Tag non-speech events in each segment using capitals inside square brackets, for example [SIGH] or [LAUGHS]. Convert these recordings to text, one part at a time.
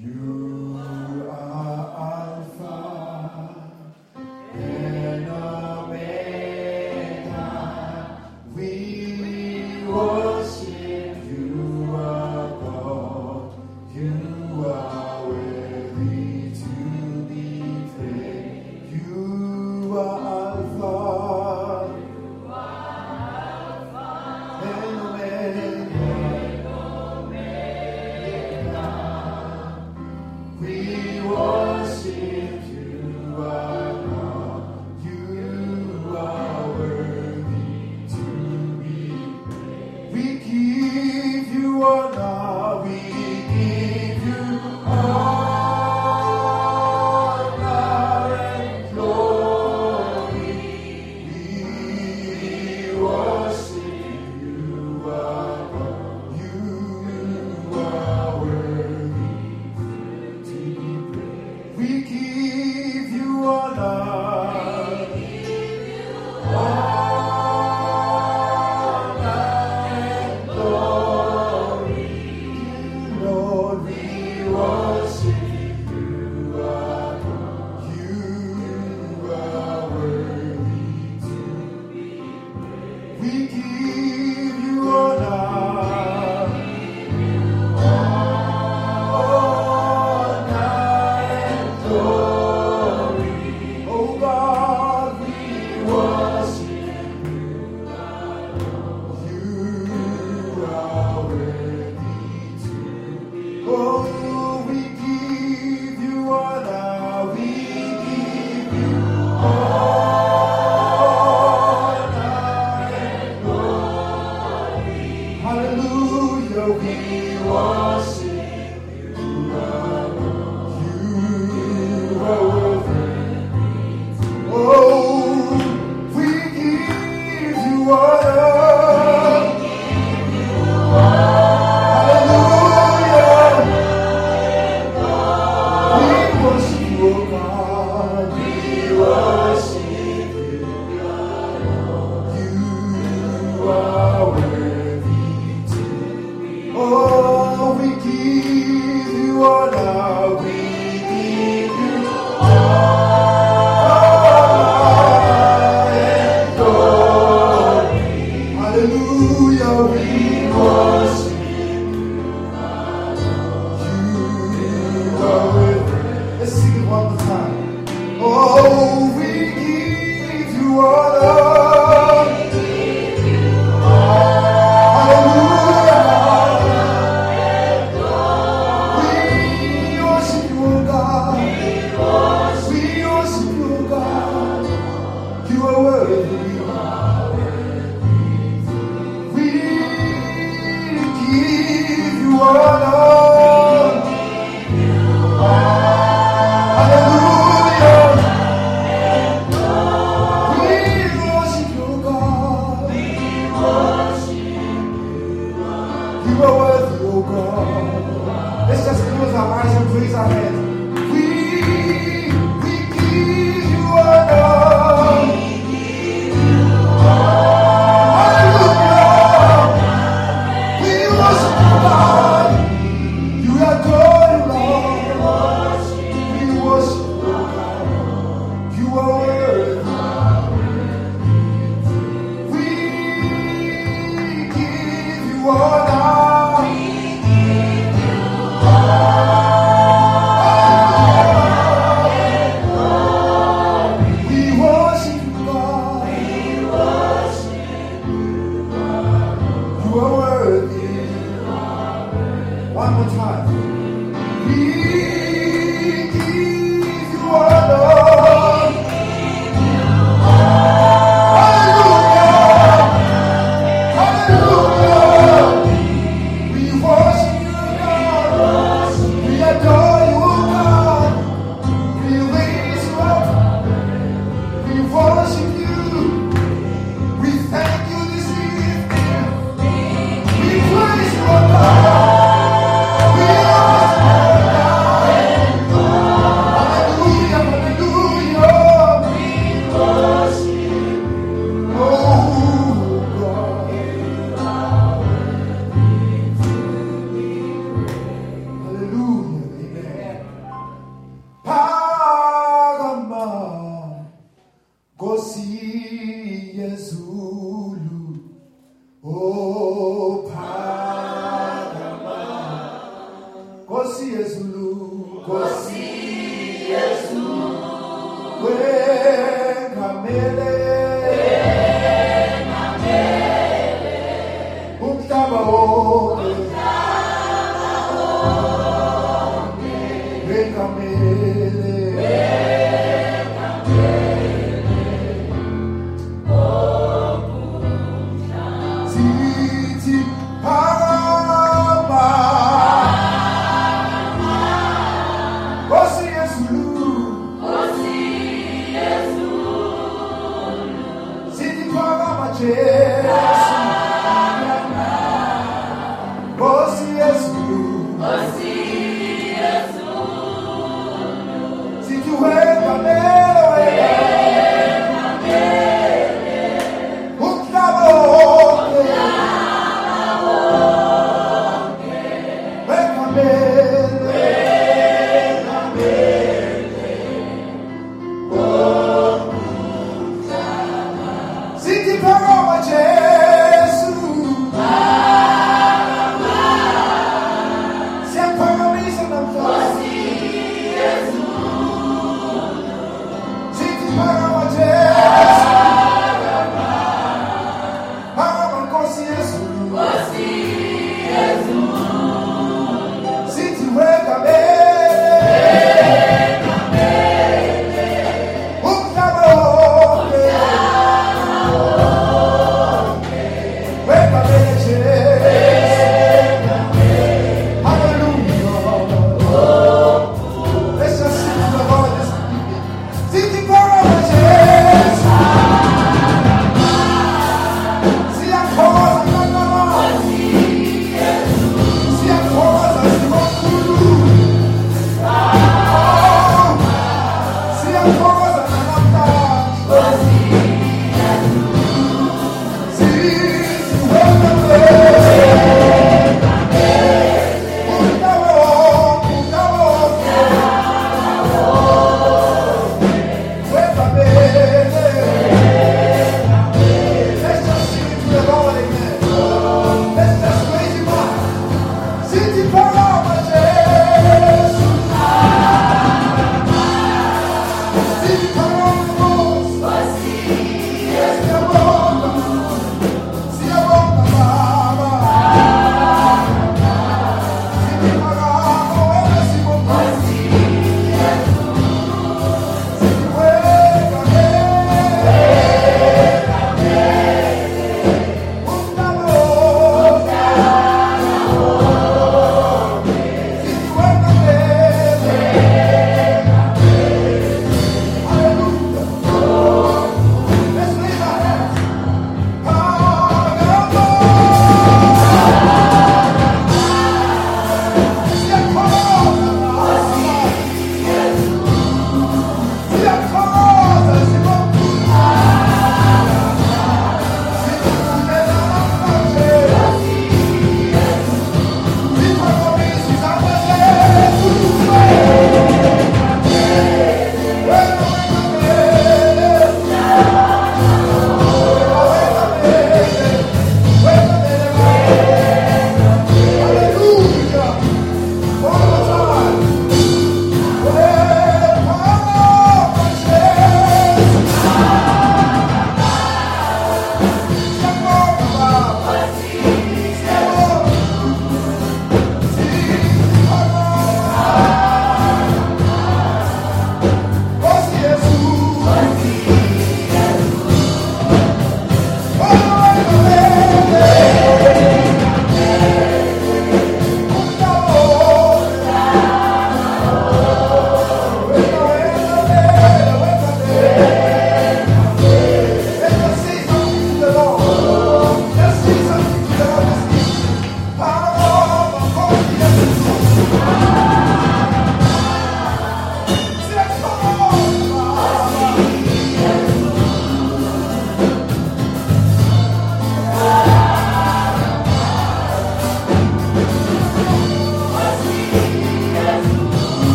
Oh,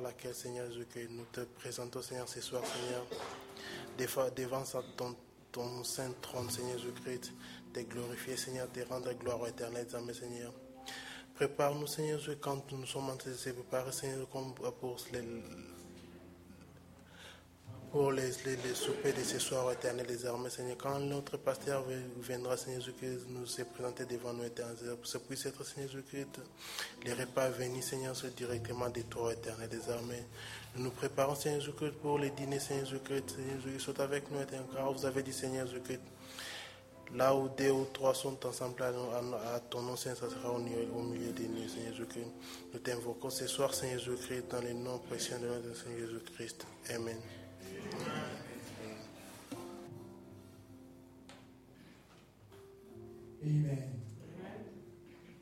laquelle, Seigneur Jésus, que nous te présentons, Seigneur, ce soir, Seigneur, devant, ton, saint trône, Seigneur Jésus-Christ, te glorifier, Seigneur, te rendre gloire éternelle, Seigneur. Prépare-nous, Seigneur Jésus, quand nous sommes en train de se préparer, Seigneur, pour les, pour les, les, les de ce soir éternel désormais, Seigneur. Quand notre pasteur viendra, Seigneur Jésus-Christ, nous se présenter devant nous, éternel, ce puisse être, Seigneur Jésus-Christ, les repas venus, Seigneur, directement de toi, éternel désormais. Nous nous préparons, Seigneur Jésus-Christ, pour les dîners, Seigneur Jésus-Christ. Seigneur Jésus, soit avec nous, éternel, car vous avez dit, Seigneur Jésus-Christ, Là où deux ou trois sont ensemble à, ton nom, Seigneur, ça sera au milieu, au milieu de nous, Seigneur Jésus-Christ. Nous t'invoquons ce soir, Seigneur Jésus-Christ, dans le nom précieux de notre Seigneur Jésus-Christ. Amen. Amen.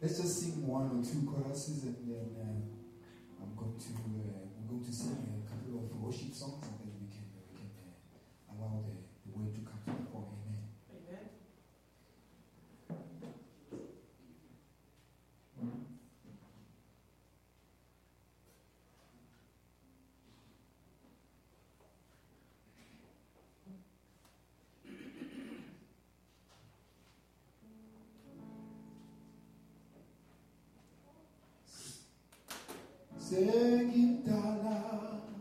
Let's just sing one or two choruses and then uh, I'm going to uh, I'm going to sing a couple of worship songs Emhlabeni namalanga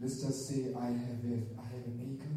Let's just say, I have a, I have a maker.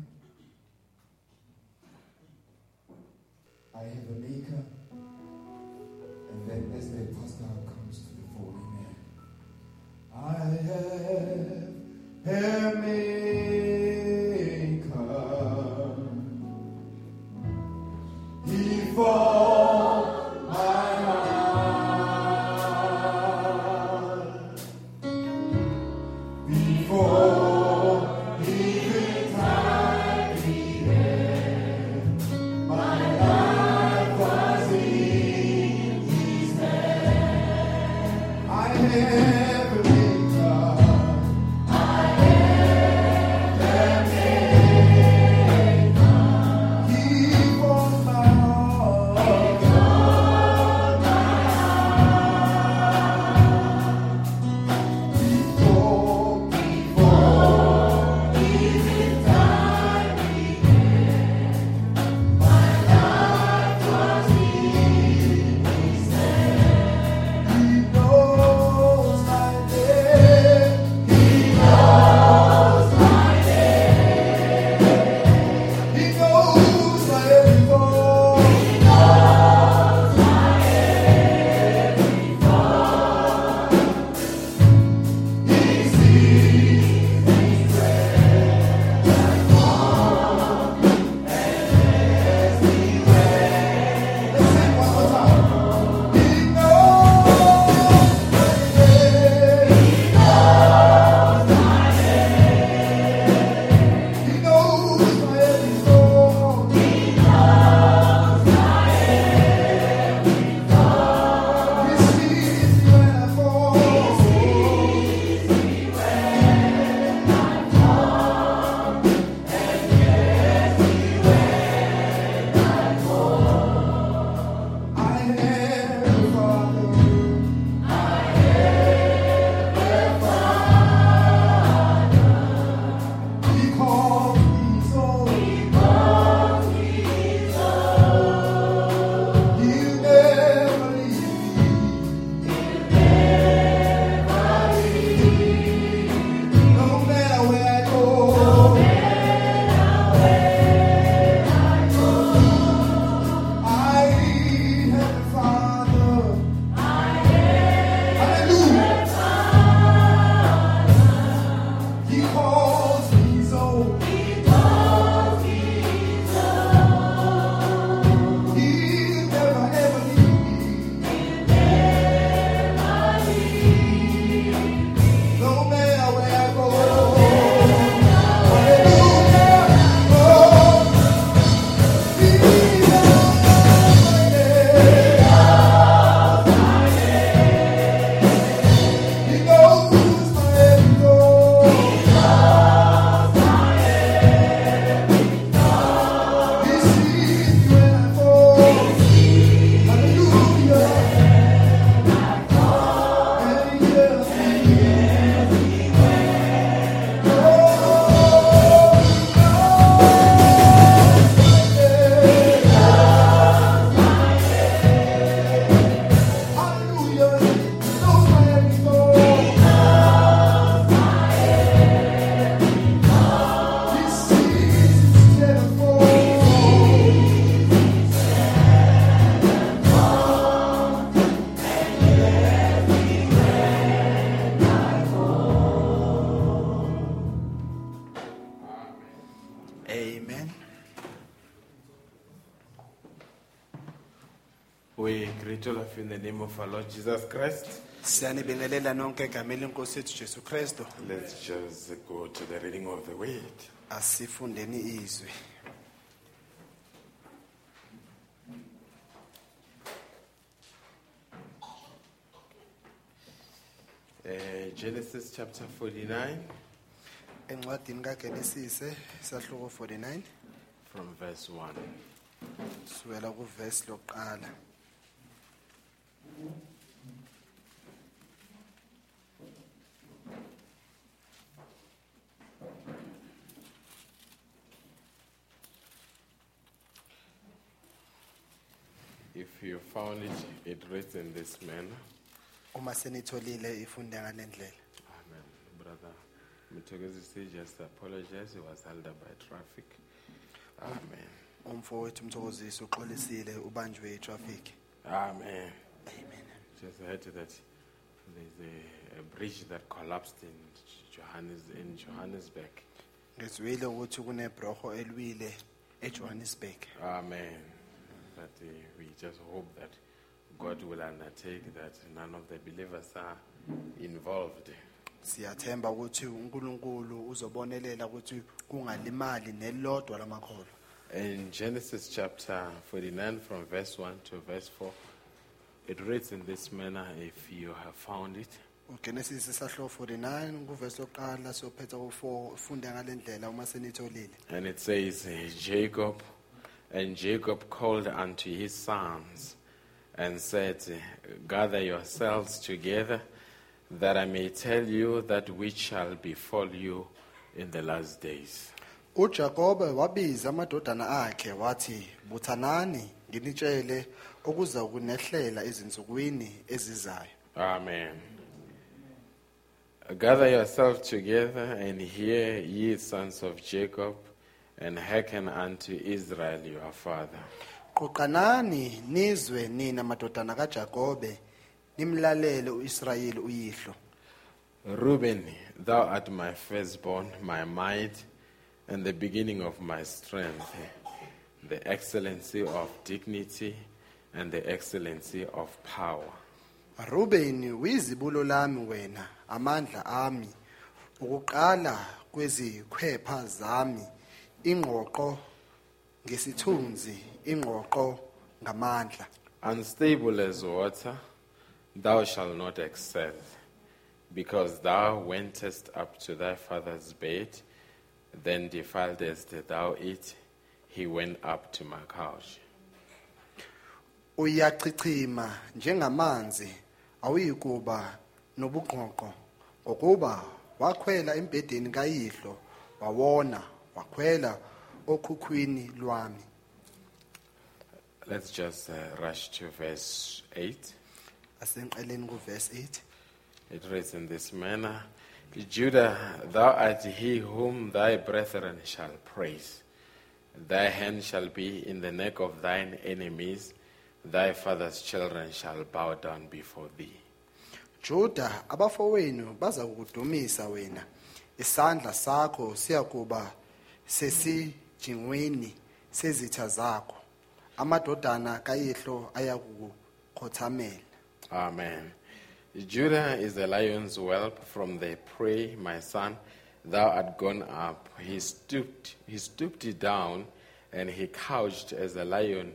Of you in the name of our Lord Jesus Christ. Siyanibingelela nonke egameni lenkosi yethu Jesu Kristu. Let's just go to the reading of the word. Asifundeni izwi. Uh, Genesis chapter 49, Encwadini kaGenesise sahluko 49 from verse 1. sukela kuverse lokuqala. If you found it, it in this manner. Uma senitholile ifunde ngalendlela. Amen. Brother Mutogezisi just apologize. He was held up by traffic. Um, Amen. Umfowethu uxolisile ubanjwe itraffic. Amen. Amen. Just heard that there's a, a bridge that collapsed in Johannes in Johannesburg. Ngizwile ukuthi kunebroho elwile eJohannesburg. Amen. But uh, we just hope that God will undertake that none of the believers are involved. Siyathemba ukuthi uNkulunkulu uzobonelela ukuthi kungalimali nelodwa lamakholwa. In Genesis chapter 49, from verse 1 to verse 4, it reads in this manner if you have found it. uGenesis isahluko 49 kuverse lokuqala siyophetha ku4 funde ngalendlela uma senitholile And it says, Jacob, and Jacob called unto his sons and said, Gather yourselves together, that I may tell you that which shall befall you in the last days. uJakobe wabiza amadodana akhe wathi buthanani nginitshele okuza kunehlela ezinsukwini ezizayo Amen. Gather yourselves together and hear, ye sons of Jacob, and hearken unto Israel your father. Qoqanani nizwe nina madodana kaJakobe nimlalele uIsrayeli uyihlo Reuben, thou art my firstborn, my might, and the beginning of my strength, the excellency of dignity and the excellency of power. Rubeni uyizibulo lami wena amandla ami ukuqala kwezikhwepha zami ingqoqo ngesithunzi ingqoqo ngamandla Unstable as water, thou shalt not excel, because thou wentest up to thy father's bed, then defiledest thou it, he went up to my couch. Uyachichima njengamanzi awuyikuba nobungqoqo ngokuba wakhwela embedeni kayihlo wawona wakhwela okhukhwini lwami Let's just uh, rush to verse 8. asenqeleni kuverse 8 It reads in this manner Judah, thou art he whom thy brethren shall praise. Thy hand shall be in the neck of thine enemies, thy father's children shall bow down before thee. Juda abafowenu baza kukudumisa wena isandla sakho siyakuba sesijingweni sezitha zakho amadodana kayihlo ayakukhothamela Amen. Judah is the lion's whelp from the prey, my son. Thou art gone up. He stooped, he stooped down, and he couched as a lion,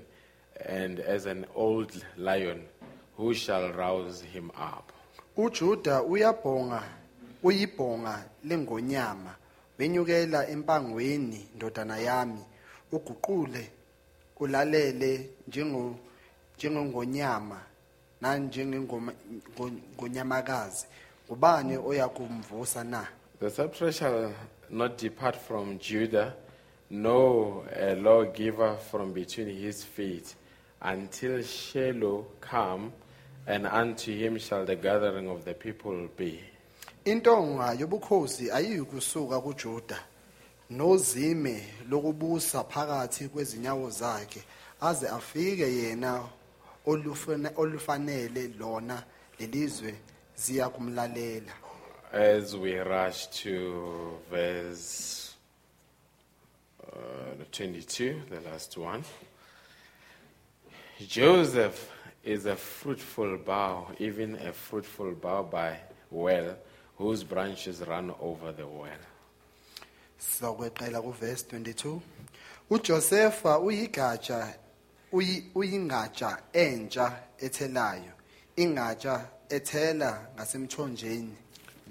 and as an old lion. Who shall rouse him up? uJuda uyabhonga uyibhonga lengonyama wenyukela empangweni ndodana yami uguqule ulalele njengo njengongonyama nanjengengonyamakazi ubani oyakumvusa na The scepter shall not depart from Judah, no a lawgiver from between his feet, until Shiloh come, and unto him shall the gathering of the people be. intonga yobukhosi ayikusuka kuJuda nozime lokubusa phakathi kwezinyawo zakhe aze afike yena olufana- olufanele lona lelizwe ziya kumlalela As we rush to verse uh, 22, the last one. Joseph is a fruitful bough, even a fruitful bough by well, whose branches run over the well. Sizakweqela kuverse 22. uJosefa uyigatsha uyi- uyingatsha entsha ethelayo ingatsha ethela ngasemthonjeni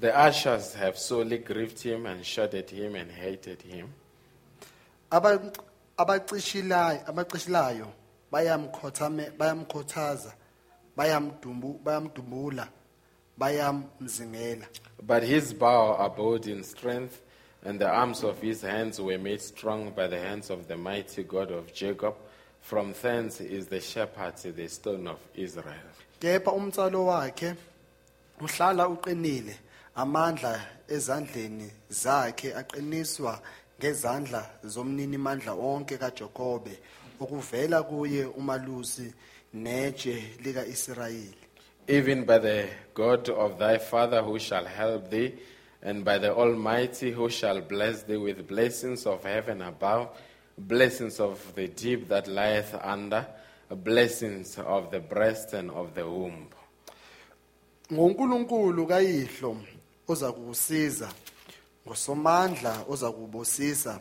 The ushers have sorely grieved him and shot at him and hated him. Aba- abacishilayo bayamkhothaza bayamdumbu bayamdumbula bayamzingela But his bow abode in strength, and the arms of his hands were made strong by the hands of the mighty God of Jacob. From thence is the shepherd, the stone of Israel. kepha umtsalo wakhe uhlala uqinile amandla ezandleni zakhe aqiniswa ngezandla zomnini mandla onke kaJakobe okuvela kuye umalusi neje likaIsrayeli Even by the God of thy father who shall help thee, and by the Almighty who shall bless thee with blessings of heaven above, blessings of the deep that lieth under, blessings of the breast and of the womb. ngoNkulunkulu kayihlo ozakusiza ngosomandla ozakubusisa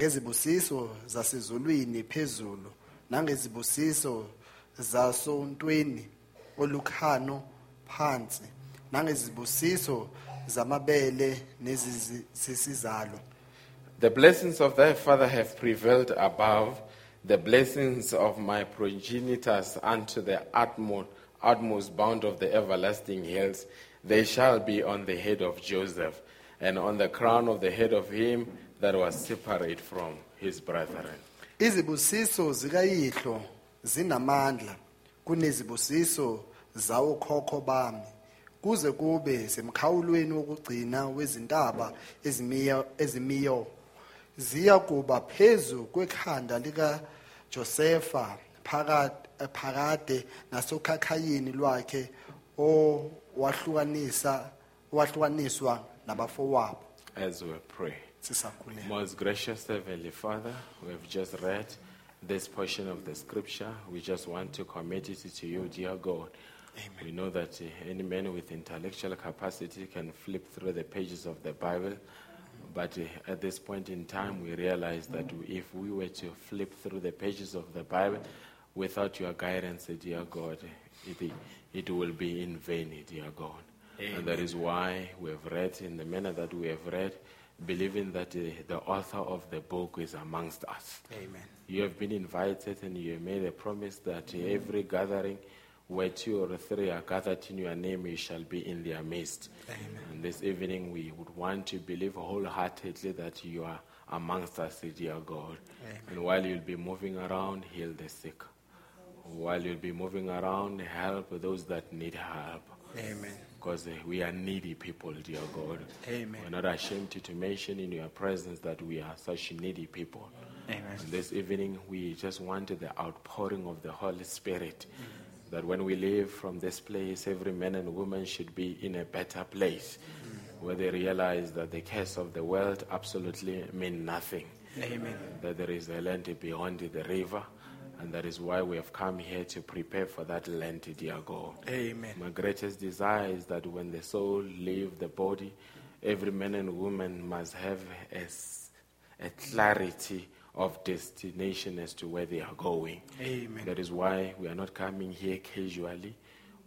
ngezibusiso zasezulwini phezulu nangezibusiso zasontweni olukhano phansi nangezibusiso zamabele nezisizalo The blessings of thy father have prevailed above, the blessings of my progenitors unto the utmost, utmost bound of the everlasting hills. They shall be on the head of Joseph, and on the crown of the head of him that was separate from his brethren. izibusiso zikayihlo zinamandla kunezibusiso zawokhokho bami kuze kube semkhawulweni wokugcina wezintaba ezimiyo ezimiyo ziya kuba phezu kwekhanda lika Josefa phakade phakade nasokhakhayini lwakhe owahlukanisa wahlukaniswa nabafowabo As we pray. Most gracious Heavenly Father, we have just read this portion of the scripture. We just want to commit it to you, dear God. Amen. We know that any man with intellectual capacity can flip through the pages of the Bible. But at this point in time, we realize that if we were to flip through the pages of the Bible without your guidance, dear God, it, it will be in vain, dear God. And that is why we have read in the manner that we have read, believing that uh, the author of the book is amongst us. amen You have been invited and you have made a promise that every gathering where two or three are gathered in your name, you shall be in their midst. Amen. And this evening, we would want to believe wholeheartedly that you are amongst us, dear God. And while you'll be moving around, heal the sick. While you'll be moving around, help those that need help. amen Because we are needy people, dear God. Amen. We're not ashamed to, to mention in your presence that we are such needy people. amen And this evening, we just wanted the outpouring of the Holy Spirit. That when we leave from this place, every man and woman should be in a better place, where they realize that the cares of the world absolutely mean nothing. amen That there is a land beyond the river, and that is why we have come here to prepare for that land, dear God. amen My greatest desire is that when the soul leave the body, every man and woman must have a clarity of destination as to where they are going. Amen. That is why we are not coming here casually.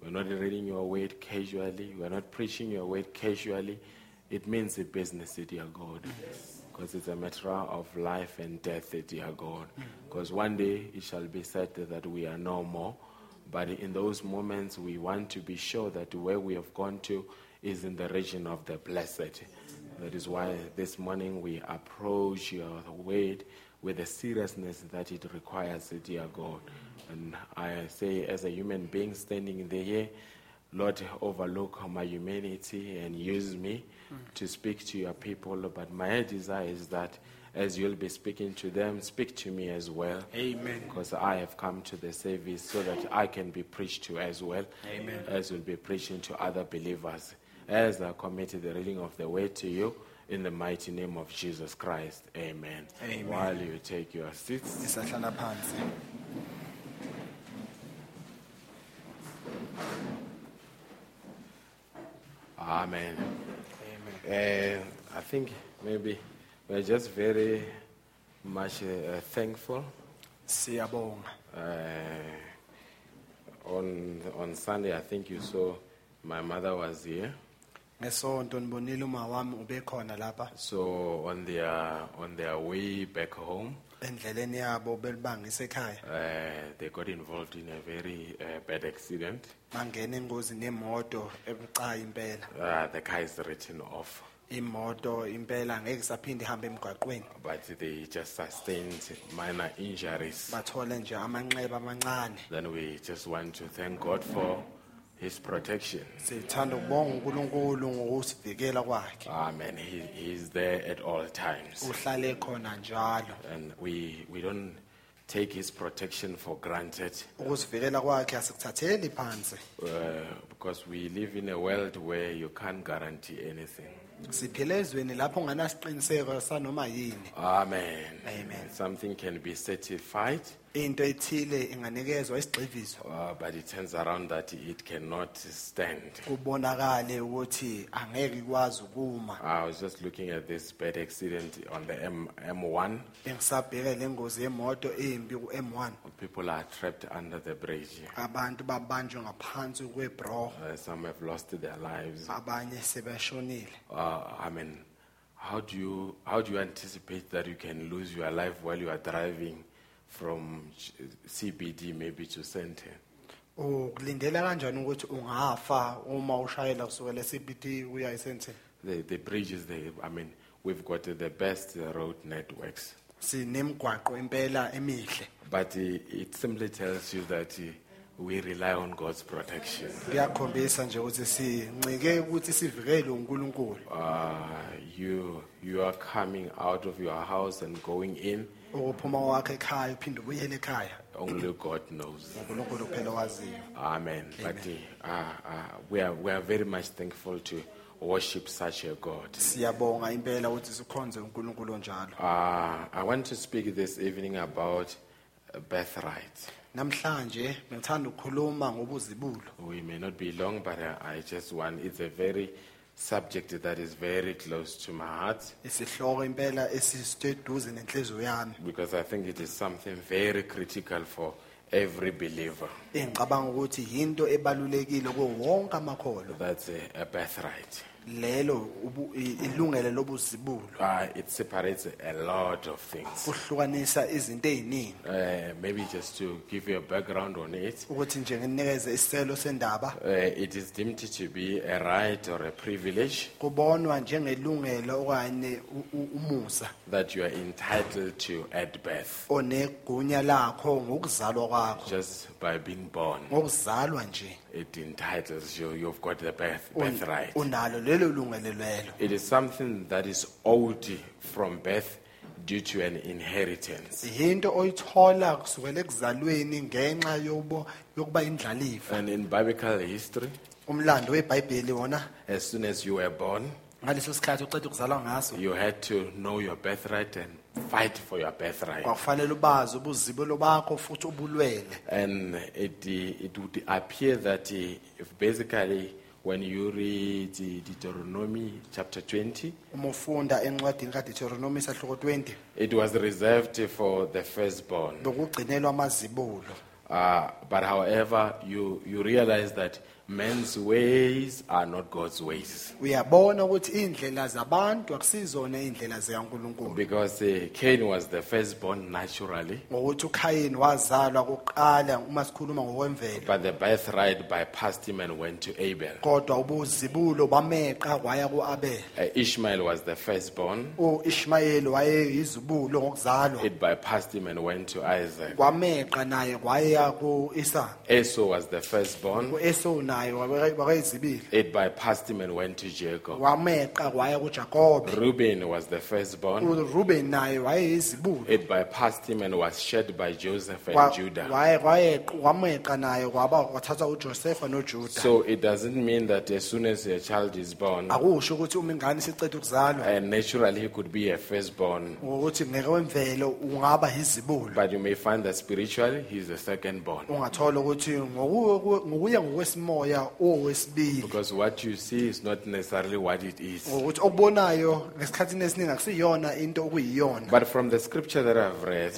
We're not reading your word casually. We're not preaching your word casually. It means a business, dear God. Because it's a matter of life and death, dear God. Hmm. Because one day it shall be said that we are no more. But in those moments, we want to be sure that where we have gone to is in the region of the blessed. That is why this morning we approach your word with the seriousness that it requires, dear God. And I say, as a human being standing in the here, Lord, overlook my humanity and use me to speak to your people. But my desire is that as you'll be speaking to them, speak to me as well. Amen. Because I have come to the service so that I can be preached to as well. Amen. As you'll be preaching to other believers. As I committed the reading of the word to you, In the mighty name of Jesus Christ, amen. Amen. While you take your seats, Nisahlala phansi. Amen. Amen. Uh, I think maybe we're just very much uh, thankful. Siyabonga. Uh, on, on Sunday, I think you saw my mother was here. Ngesonto nibonile uma wami ubekhona lapha So on their, on their way back home, endleleni yabo belibangisa ekhaya. uh, they got involved in a very uh, bad accident. Bangena engozini yemoto ebucayi impela. Uh, the car is written off, Imoto impela ngeke saphinde ihambe emgwaqweni. but they just sustained minor injuries. Bathole nje amanxeba amancane. Then we just want to thank God for His protection. Sithanda ukubonga uNkulunkulu ngokusivikela kwakhe. Amen. He, he is there at all times. Uhlale khona njalo. And we, we don't take His protection for granted Ukusivikela kwakhe asikuthatheli phansi. uh, because we live in a world where you can't guarantee anything. Siphila ezweni lapho unganasiqiniseko sanoma yini. Amen. Amen. Something can be certified, Into ethile inganikezwa isigxivizo. uh, but it turns around that it cannot stand. kubonakale ukuthi angeke ikwazi ukuma I was just looking at this bad accident on the M, M1. bengisabheka le ngozi yemoto embi ku-M1 People are trapped under the bridge. abantu babanjwe ngaphansi kwebro Uh, some have lost their lives. abanye sebeshonile Uh, I mean, how do you how do you anticipate that you can lose your life while you are driving from CBD maybe to Center? ukulindela kanjani ukuthi ungafa uma ushayela kusukela e-CBD uya esentini The the bridges, they I mean, we've got the best road networks, sinemigwaqo impela emihle but uh, it simply tells you that uh, we rely on God's protection. kuyakhombisa nje ukuthi sincike ukuthi sivikelwe unkulunkulu Uh, you you are coming out of your house and going in. Ukuphuma kwakho ekhaya uphinde ubuyele ekhaya Only God knows. unkulunkulu phela waziyo Amen. But uh, uh, we are we are very much thankful to worship such a God. siyabonga impela ukuthi sikhonze unkulunkulu njalo Uh, I want to speak this evening about birthright. namhlanje ngithanda ukukhuluma ngobuzibulo We may not be long, but uh, I just want. It's a very subject that is very close to my heart isihloko impela esisiteduze nenhliziyo yami because I think it is something very critical for every believer. engicabanga ukuthi yinto ebalulekile kuwo wonke amakholwa That's a, a birthright. Lelo ubu- i- ilungelo lobuzibulo. Uh, it separates a lot of things. kuhlukanisa izinto eziningi. Uh, maybe just to give you a background on it. ukuthi nje nginikeze isicelo sendaba. Uh, it is deemed to be a right or a privilege kubonwa njengelungelo okanye u- u- umusa. that you are entitled to at birth. Onegunya lakho ngokuzalwa kwakho. Just by being born. ngokuzalwa nje It entitles you. You've got the birth un- birthright. unalo lelo lungelo lelo It is something that is owed from birth due to an inheritance. yinto oyithola kusukela ekuzalweni ngenxa yobo yokuba indlalifa And in biblical history, umlando webhayibheli wona as soon as you were born, ngaleso sikhathi uceda ukuzalwa ngaso you had to know your birthright and fight for your birthright. kwakufanele ubazi ubuzibulo bakho futhi ubulwele And it, it would appear that if basically when you read uh, Deuteronomy chapter 20, uma ufunda encwadini kaDeuteronomy sahluko 20 it was reserved for the firstborn. lokugcinelwa amazibulo Uh, but however, you, you realize that men's ways are not God's ways. uyabona ukuthi indlela zabantu akusizona indlela zikaNkuluNkulu. Because uh, Cain was the firstborn naturally, ngokuthi uKhayini wazalwa kuqala uma sikhuluma ngokwemvelo. But the birthright bypassed him and went to Abel. kodwa ubuzibulo bameqa kwaya kuAbel. Uh, Ishmael was the firstborn, uIshmayeli wayeyizibulo ngokuzalwa. It bypassed him and went to Isaac. kwameqa naye kwaya kuIsaka Esau was the firstborn, uEsau naye wabe- wakayizibile it bypassed him and went to Jacob. wameqa waya kujakobe Reuben was the firstborn. ureuben naye wayeyizibulo It bypassed him and was shed by Joseph and Wa- Judah. waye- wayeqa- wameqa naye kwaba kwathatha ujosefa nojuda So it doesn't mean that as soon as a child is born, akusho ukuthi uma ingane isiceda ukuzalwa and naturally he could be a firstborn, ngokuthi ngeke ungaba yizibulo but you may find that spiritually he's the secondborn. ungathola ukuthi ngokuya ngokuya ngokwesimoya owesibili Because what you see is not necessarily what it is. ngokuthi okubonayo ngesikhathini esiningi akusiyona into okuyiyona But from the scripture that I've read,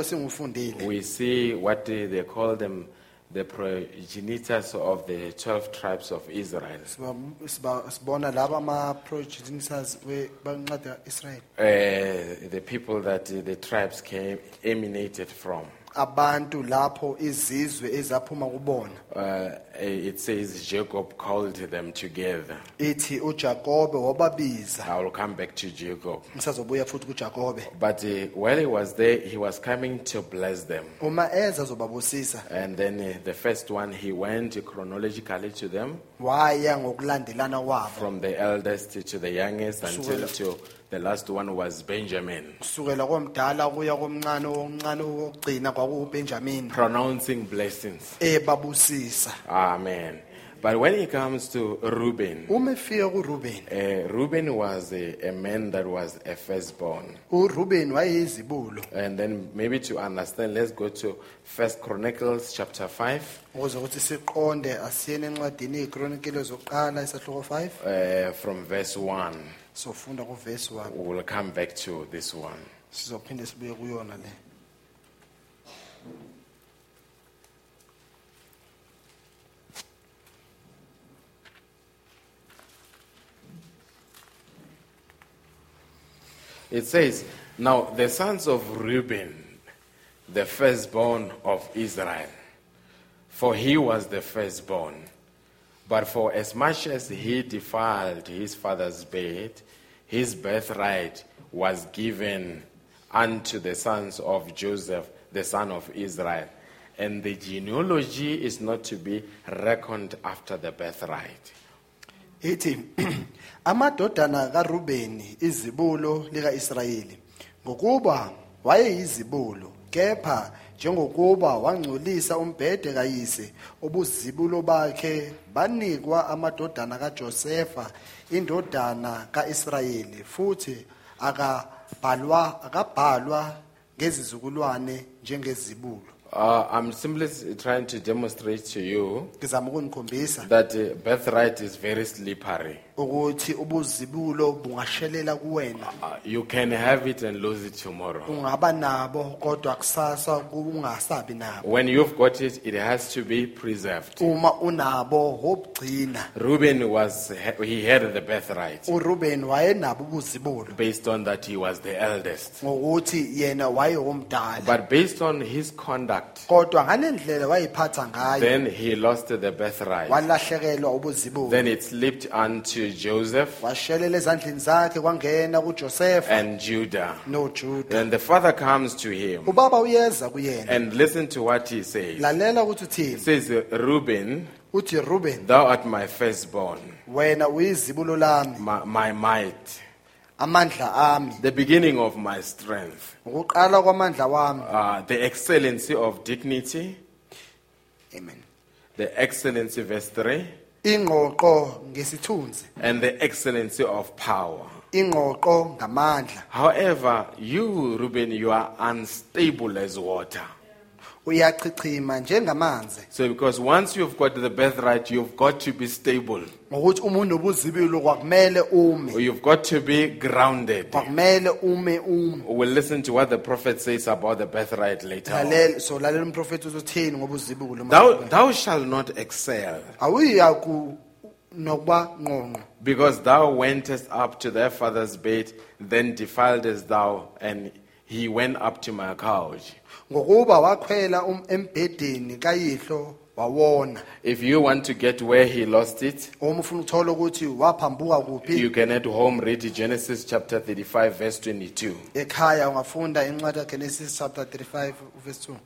esingufundile we see what they they call them the progenitors of the 12 tribes of Israel. siba- siba- sibona laba ama-progenitors banqada israyeli Uh, the people that uh, the tribes came emanated from. abantu lapho izizwe ezaphuma kubona Uh, it says Jacob called them together. ithi ujakobe wababiza I will come back to Jacob. ngisazobuya futhi kujakobe But uh, while he was there, he was coming to bless them. uma eza zobabusisa And then uh, the first one, he went chronologically to them, waya ngokulandelana kwabo from the eldest to the youngest, until to the last one was Benjamin, kusukela komdala kuya komncane omncane wokugcina kwakubenjamini pronouncing blessings. ebabusisa Amen. But when it comes to Reuben, uma efika kurubeni uh, Reuben was a, a man that was a firstborn. urubeni wayeyizibulo And then maybe to understand, let's go to First Chronicles chapter 5, ukuze ukuthi siqonde asiyeni encwadini iy'kronikile zokuqala isahloko 5 uh, from verse 1. sofunda kuvesi 1 We will come back to this one. sizophinde sibuye kuyona le It says, Now the sons of Reuben, the firstborn of Israel, for he was the firstborn. But for as much as he defiled his father's bed, his birthright was given unto the sons of Joseph, the son of Israel. And the genealogy is not to be reckoned after the birthright. ithi [CLEARS THROAT] amadodana karubeni izibulo lika-israyeli ngokuba wayeyizibulo kepha njengokuba wangcolisa umbhede kayise obuzibulo bakhe banikwa amadodana kajosefa indodana ka-israyeli futhi akabhalwa akabhalwa ngezizukulwane njengezibulo Uh, I'm simply trying to demonstrate to you ngizama ukunikhombisa that uh, birthright is very slippery. Ukuthi ubuzibulo bungashelela kuwena Uh, you can have it and lose it tomorrow. ungaba nabo kodwa kusasa nabo When you've got it, it has to be preserved. uma unabo Reuben was he had the birthright uRuben wayenabo ubuzibulo based on that he was the eldest. ngokuthi yena wayewomdala But based on his conduct, kodwa ngalendlela wayiphatha ngayo then he lost the birthright. walahlekelwa ubuzibulo Then it slipped unto Joseph washelela ezandleni zakhe kwangena kuJoseph and Judah. noJuda. And the father comes to him ubaba uyeza kuyena. and listen to what he says. lalela ukuthi He uthini says, Reuben, uthi Ruben thou art my firstborn, wena uyizibulo lami. My, my might, amandla ami. The beginning of my strength, ukuqala kwamandla wami. Uh, the excellency of dignity, amen. The excellency, verse 3, ingqoqo ngesithunzi and the excellency of power. ingqoqo ngamandla However, you, Reuben, you are unstable as water. Uyachichima njengamanzi So, because once you've got the birthright, you've got to be stable, ngokuthi uma unobuzibilo kwakumele ume you've got to be grounded. kwakumele ume ume We'll listen to what the prophet says about the birthright later. on. lalela so lalela umprofeti uzothini ngobuzibulo Thou, thou shalt not excel, awuya ku nokuba ngqongqo because thou wentest up to thy father's bed, then defiledest thou, and he went up to my couch. Ngokuba wakhwela um- embhedeni kayihlo wawona If you want to get where he lost it, uma ufuna ukuthola ukuthi waphambuka kuphi you can at home read Genesis chapter 35, verse 22. ekhaya ungafunda incwadi kagenesis chapter 35 verse 2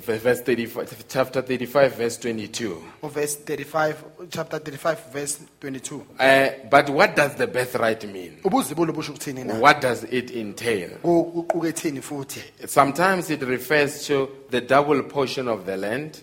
Verse 35, chapter 35, verse 22. uverse 35 chapter 35 verse 22 Uh, but what does the birthright mean? ubuzibulo busho ukuthini na What does it entail? Ku- kuqukethini futhi Sometimes it refers to the double portion of the land.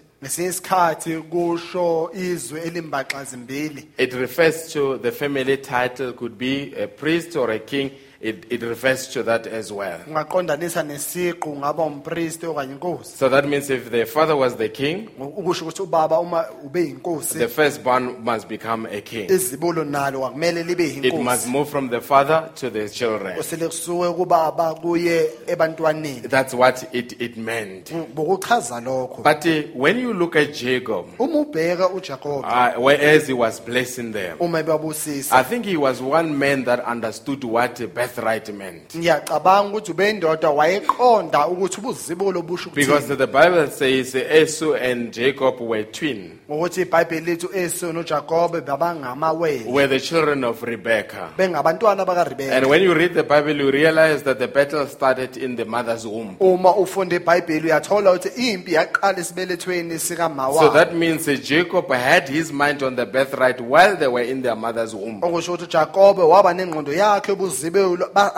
It refers to the family title, could be a priest or a king. It, it refers to that as well. ungaqondanisa nesiqu ungaba umpristi okanye inkosi So that means if the father was the king, ukusho ukuthi ubaba uma ube yinkosi the firstborn must become a king. izibulo nalo akumele libe It must yinkosi move from the father to the children. osele kubaba kuye ebantwaneni That's what it, it meant. bokuchaza lokho But uh, when you look at Jacob, uma ubheka uJakob uh, whereas he was blessing them, uma ebabusisa I think he was one man that understood what birthright meant. ngiyacabanga ukuthi ubeyindoda wayeqonda ukuthi ubuzibulo busho Because the Bible says Esau and Jacob were twin, ngokuthi ibhayibheli lithi u-Esau noJakobe babangamawele were the children of Rebekah. bengabantwana bakaRibeka And when you read the Bible, you realize that the battle started in the mother's womb. uma ufunda ibhayibheli uyathola ukuthi impi yaqala esibelethweni So that means that Jacob had his mind on the birthright while they were in their mother's womb. okusho ukuthi uJakobe waba nengqondo yakhe ubuzibulo ba-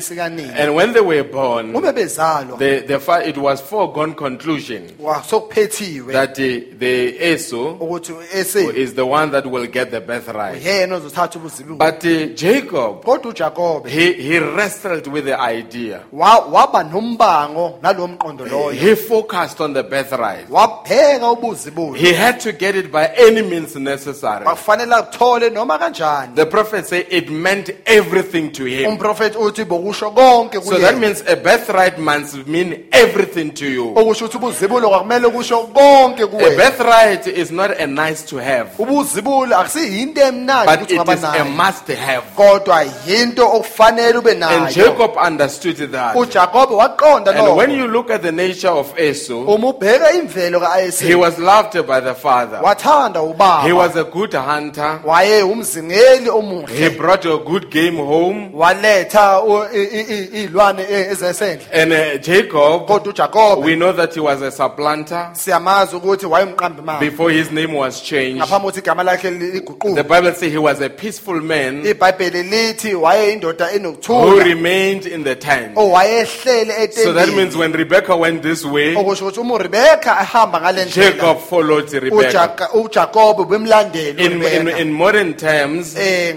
sikanina And when they were born, uma bezalwa the, fa- it was foregone conclusion wasokuphethiwe that the, the Esau is the one that will get the birthright. yena ozothatha ubuzibulo But uh, Jacob, he, he wrestled with the idea. waba nombango nalowo loyo He focused on the birthright. He had to get it by any means necessary. kwakufanele akuthole noma kanjani The prophet said it meant everything to him. umprofeti uthi bokusho konke So that means a birthright must mean everything to you. okusho ukuthi ubuzibulo kwakumele kusho konke A kuwe birthright is not a nice to have, ubuzibulo akusiyinto emnandi but ukuthi it a nayo must have. kodwa yinto okufanele ube And nayo Jacob understood that. uJakobe waqonda And when you look at the nature of Esau, uma ubheka imvelo he was loved by the father. wathanda ubaba He was a good hunter. waye umzingeli He omuhle brought a good game home. waletha u- i- i- i- izilwane e- ezesendle And uh, Jacob, kodwa uJakobe we know that he was a supplanter siyamazi ukuthi wayemqambi mali before his name was changed. ngaphambi ukuthi igama lakhe The Bible says he was a peaceful man ibhayibheli lithi wayeyindoda who remained in the tent. So that means when Rebecca went this way, okusho ukuthi uma uRebecca ehamba ngale ndlela Jacob followed Rebecca. uJaka- uJakobe bemlandela In, in, in modern terms, eh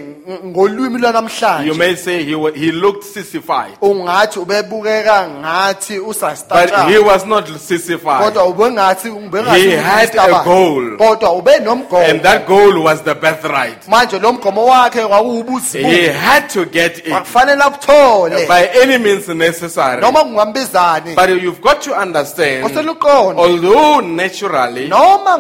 you may say he, he looked sissified, ungathi ubebukeka ngathi but he was not sissified. kodwa ubengathi ubengathi He had uyistabantu. a goal. kodwa ube nomgomo And that goal was the birthright. manje lo mgomo wakhe He had to get it kwakufanele akuthole by any means necessary. noma kungambizani But you've got to understand, although naturally noma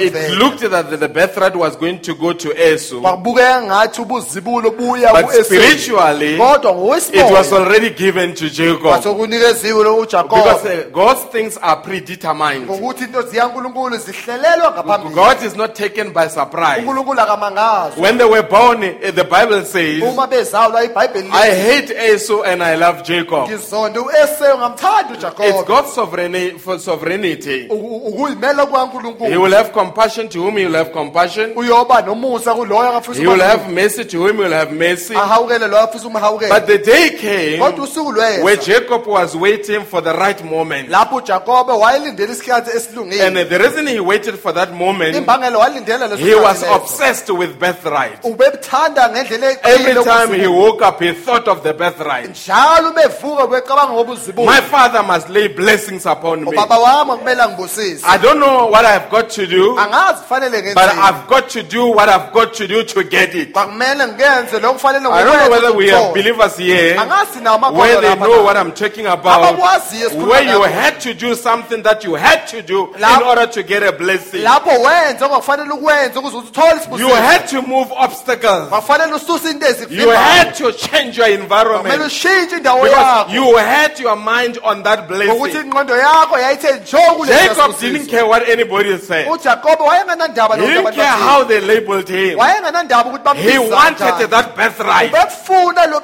it, it looked that the birthright was going to go to Esau, kwakubukeka ngathi ubuzibulo buya but spiritually kodwa it was already given to Jacob. kwasokunikeziwe lo Because uh, God's things are predetermined. ngokuthi into zikaNkuluNkulu zihlelelwa ngaphambili God is not taken by surprise. uNkulunkulu When they were born, uh, the Bible says, uma bezalwa iBhayibheli I lithi, hate Esau and I love Jacob. ngizonda uEsawu ngamthanda It's uJakobe God's sovereignty for sovereignty. U- u- ukuyimela He will have compassion to whom he will have compassion. uyoba nomusa kuloyo He will have mercy to whom he will have mercy. ahawukele loyo afisa umhawukele But the day came kodwa usuku where lweza Jacob was waiting for the right moment. lapho uJakobe wayelindele isikhathi And esilungile the reason he waited for that moment, imbangelo walindela leso he was obsessed with birthright. ubethanda ngendlela Every time he woke up, he thought of the birthright. njalo bevuka becabanga ngobuzibulo My father must lay blessings upon me. ubaba wami kumele angibusise I don't know what I've got to do, angazi kufanele but ngenzeni I've got to do what I've got to do to get it. kwakumele ngamele ngiyenze I don't know whether we have ukuthole. believers here angazi nawo amakholwa where they know what I'm talking about. Abakwaziyo esikhuluma Where you ngakho. had to do something that you had to do in Lapho- order to get a blessing. lapho wenze ongakufanele ukwenze ukuze uthole You isibusiso had to move obstacles. kwafanele ususe into You had to change your kumele environment. ushintshe indawo Because yakho you had your mind on that ngokuthi blessing. ingqondo yakho yayithe Jacob didn't care what anybody said. ujakobe wayenganandaba He didn't care how they labeled him. wayenganandaba ukuthi He wanted that birthright. ubefuna lo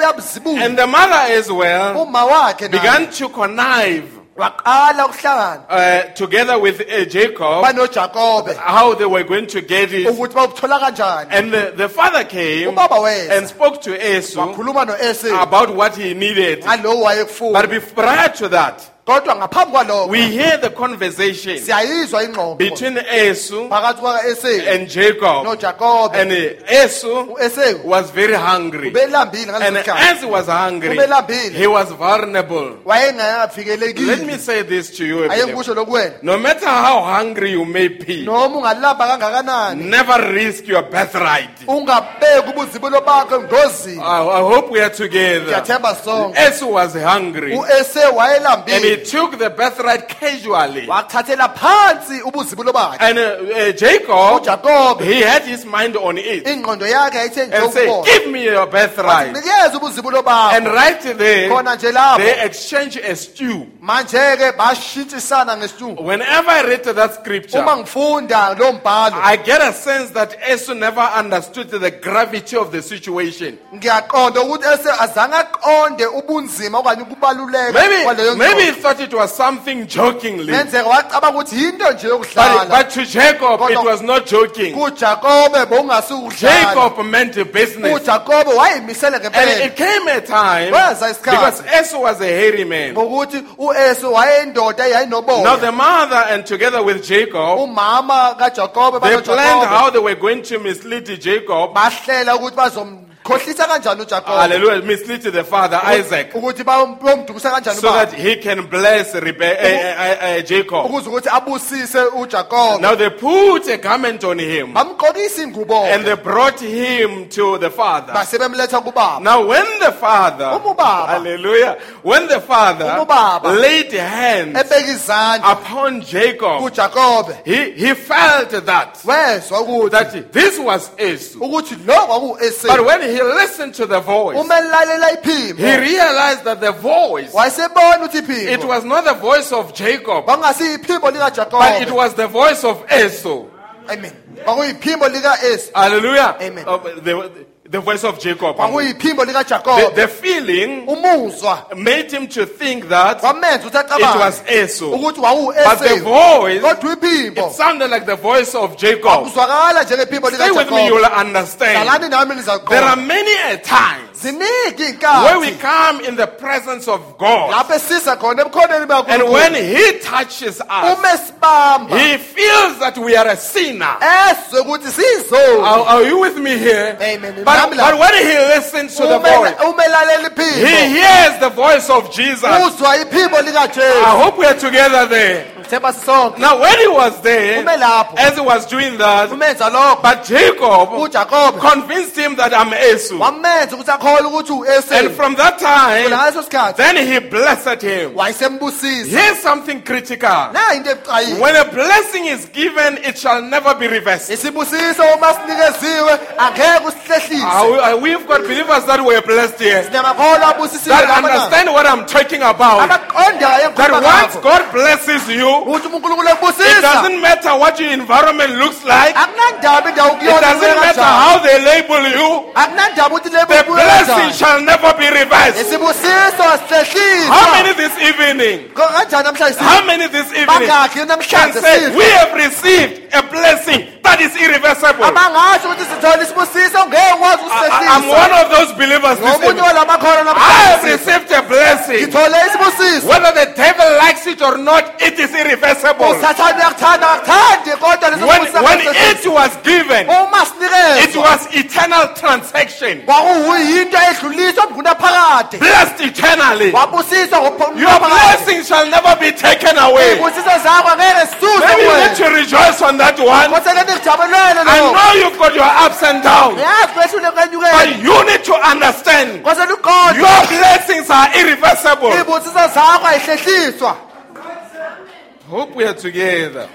And the mother as well uma wakhe naye began to connive waqala ukuhlangana uh, together with uh, Jacob banojakobe how they were going to get it. ukuthi bakuthola kanjani? And the, the father came ubaba weza. and spoke to wakhuluma no-ese about what he needed. ngalowo But wayekufuna prior to that, kodwa ngaphambi kwalokho we hear the conversation siyayizwa ingxoxo between Esau phakathi and Jacob. nojakobe And uh, Esau u-ese was very hungry. ubelambile And as he was hungry, Ubelambile. he was vulnerable. Let me wayengavikelekile say this to you. ake Ephilip. lokuwena No matter how hungry you may be, noma ungalamba kangakanani never risk your birthright. ungabeki ubuzibulo bakho engozini I, I hope we are together. ngiyathemba sonke Esau was hungry. u-ese And he wayelambile took the birthright casually. wathathela phansi ubuzibulo bakhe And uh, uh, Jacob, he had his mind on it. ingqondo yakhe yayithe And njokubona give me your birthright. ubuzibulo And right there, khona nje lapho they exchange a stew. manje-ke bashintshisana ngesitungu Whenever I read that uma scripture, ngifunda lo mbhalo I get a sense that Esau never understood the gravity of the situation. ngiyaqonda ukuthi ese azange aqonde ubunzima okanye ukubaluleka Maybe, kwaleyo maybe he. Thought it was something jokingly. ngenzeka wacabanga ukuthi yinto nje But, yokudlala but to Jacob, it was not joking. kujakobe bowungasukudlala Jacob meant business. ujakobe wayimisele And ngempela it came a time isikhathi. because Esau was a hairy man. ngokuthi u-ese wayeyindoda Now eyayinoboya the mother and together with Jacob, umama kajakobe they planned banojakobe how they were going to mislead Jacob. bahlela ukuthi kanjani ujakobe Hallelujah. Mislead the father Isaac. ukuthi bam- kanjani So that ubaba he can bless Rebe- uh, uh, uh, Jacob. ukuze ukuthi abusise ujakobe Now they put a garment on him bamgqokisa ingubo and they brought him to the father. kubaba Now when the father, Umubaba. hallelujah, when the father laid hands ebeka izandla upon Jacob, kujakobe he, he felt that, wezwa ukuthi that this was Esau. ukuthi lo kwaku-ese But when he listened to the voice, he realized that the voice, it was not the voice of Jacob, but it was the voice of Esau. amen Hallelujah. Amen. Uh, the, the voice of Jacob. The, kwakuyiphimbo likajakobe the feeling umuzwa made him to think that kwamenza ukuthi it was acabange Esau. ukuthi But the wawu-ese voice, kodwa iphimbo it sounded like the voice of Jacob. kuzwakala njengephimbo Stay with me, you'll understand. hlalani nami There are many a ziningi where we come in the presence of God. lapho esisa khona ebukhoneni And when He touches us, He feels that we are a sinner. ezwe ukuthi sizoni Are, are you with me here? Amen. But, but when He listens to the voice, He hears the voice of Jesus. I hope we are together there. Now, when he was there, as he was doing that, but Jacob convinced him that I'm Esau. Wamenza ukuthi akholwe ukuthi And from that time, then he blessed him. Here's something critical. na into ebucayile When a blessing is given, it shall never be reversed. Uh, we- we've got believers that were blessed here that understand what I'm talking about. That once God blesses you, it doesn't matter what your environment looks like. It doesn't matter how they label you. The blessing shall never be reversed. How many this evening? How many this evening? Can say we have received a blessing that is irreversible? abangasho ukuthi sithola isibusiso ngeke ukwazi I- I'm one of those believers this ngomunye evening. walamakhono I have namhlanje received a blessing. ngithole isibusiso Whether the devil likes it or not, it is irreversible. usathane akuthanda akakuthandi kodwa leso When, sibusiso when it was given, uma it sinikezwa was eternal transaction. kwakuyinto edluliswa okudlula phakade Blessed eternally. wabusiswa Your blessings shall never be taken away. ibusiso zakho angeke Maybe you need to rejoice on that one. I know you've got your ups and downs, but you need to understand your blessings are irreversible. ibusiso zakho ayihlehliswa Hope we are together.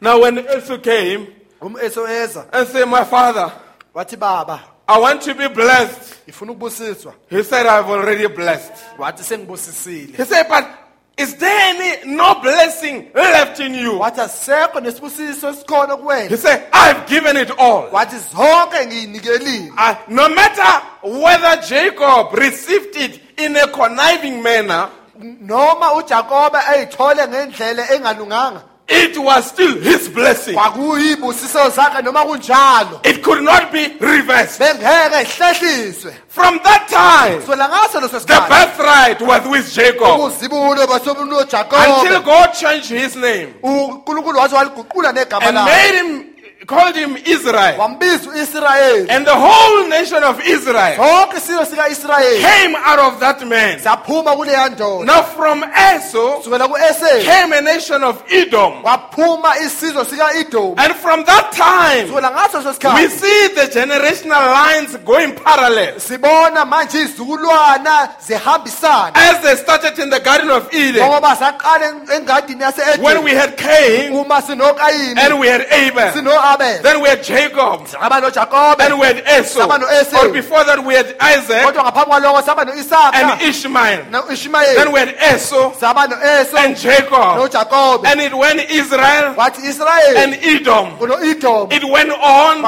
Now, when Esau came and said, My father, I want to be blessed, he said, I've already blessed. He said, But is there any no blessing left in you? wathi nesibusiso esikhona He kuwena said, I've given it all. wathi zonke ngiyinikelile Uh, no matter whether Jacob received it in a conniving manner, noma uJakobe ayithole ngendlela engalunganga it was still his blessing. kwakuyibusiso zakhe noma kunjalo. It could not be reversed. bengeke ihlehliswe From that time, sola ngaso leso the sikhathi. birthright was with Jacob. Uzibulo until God changed his name uNkulunkulu wathi waliguqula negama and lakhe made him, called him Israel. uIsrayeli And the whole nation of Israel sonke isilo sikaIsrayeli came out of that man. saphuma kuleya ndoda Now from Esau kuEsau came a nation of Edom. waphuma isizwe sikaEdom And from that time, ngaso leso we sikhathi see the generational lines going parallel. sibona manje izizukulwana zihambisana As they started in the Garden of Eden, ngoba saqala engadini when we had Cain uma sinokayini and we had Abel, then we had Jacob, and we had Esau. But before that, we had Isaac. Kodwa ngaphambi kwaloko saba and no-isaka Ishmael. Then we had Esau. And Jacob. And it went Israel. Wathi israyeli and Edom. It went on.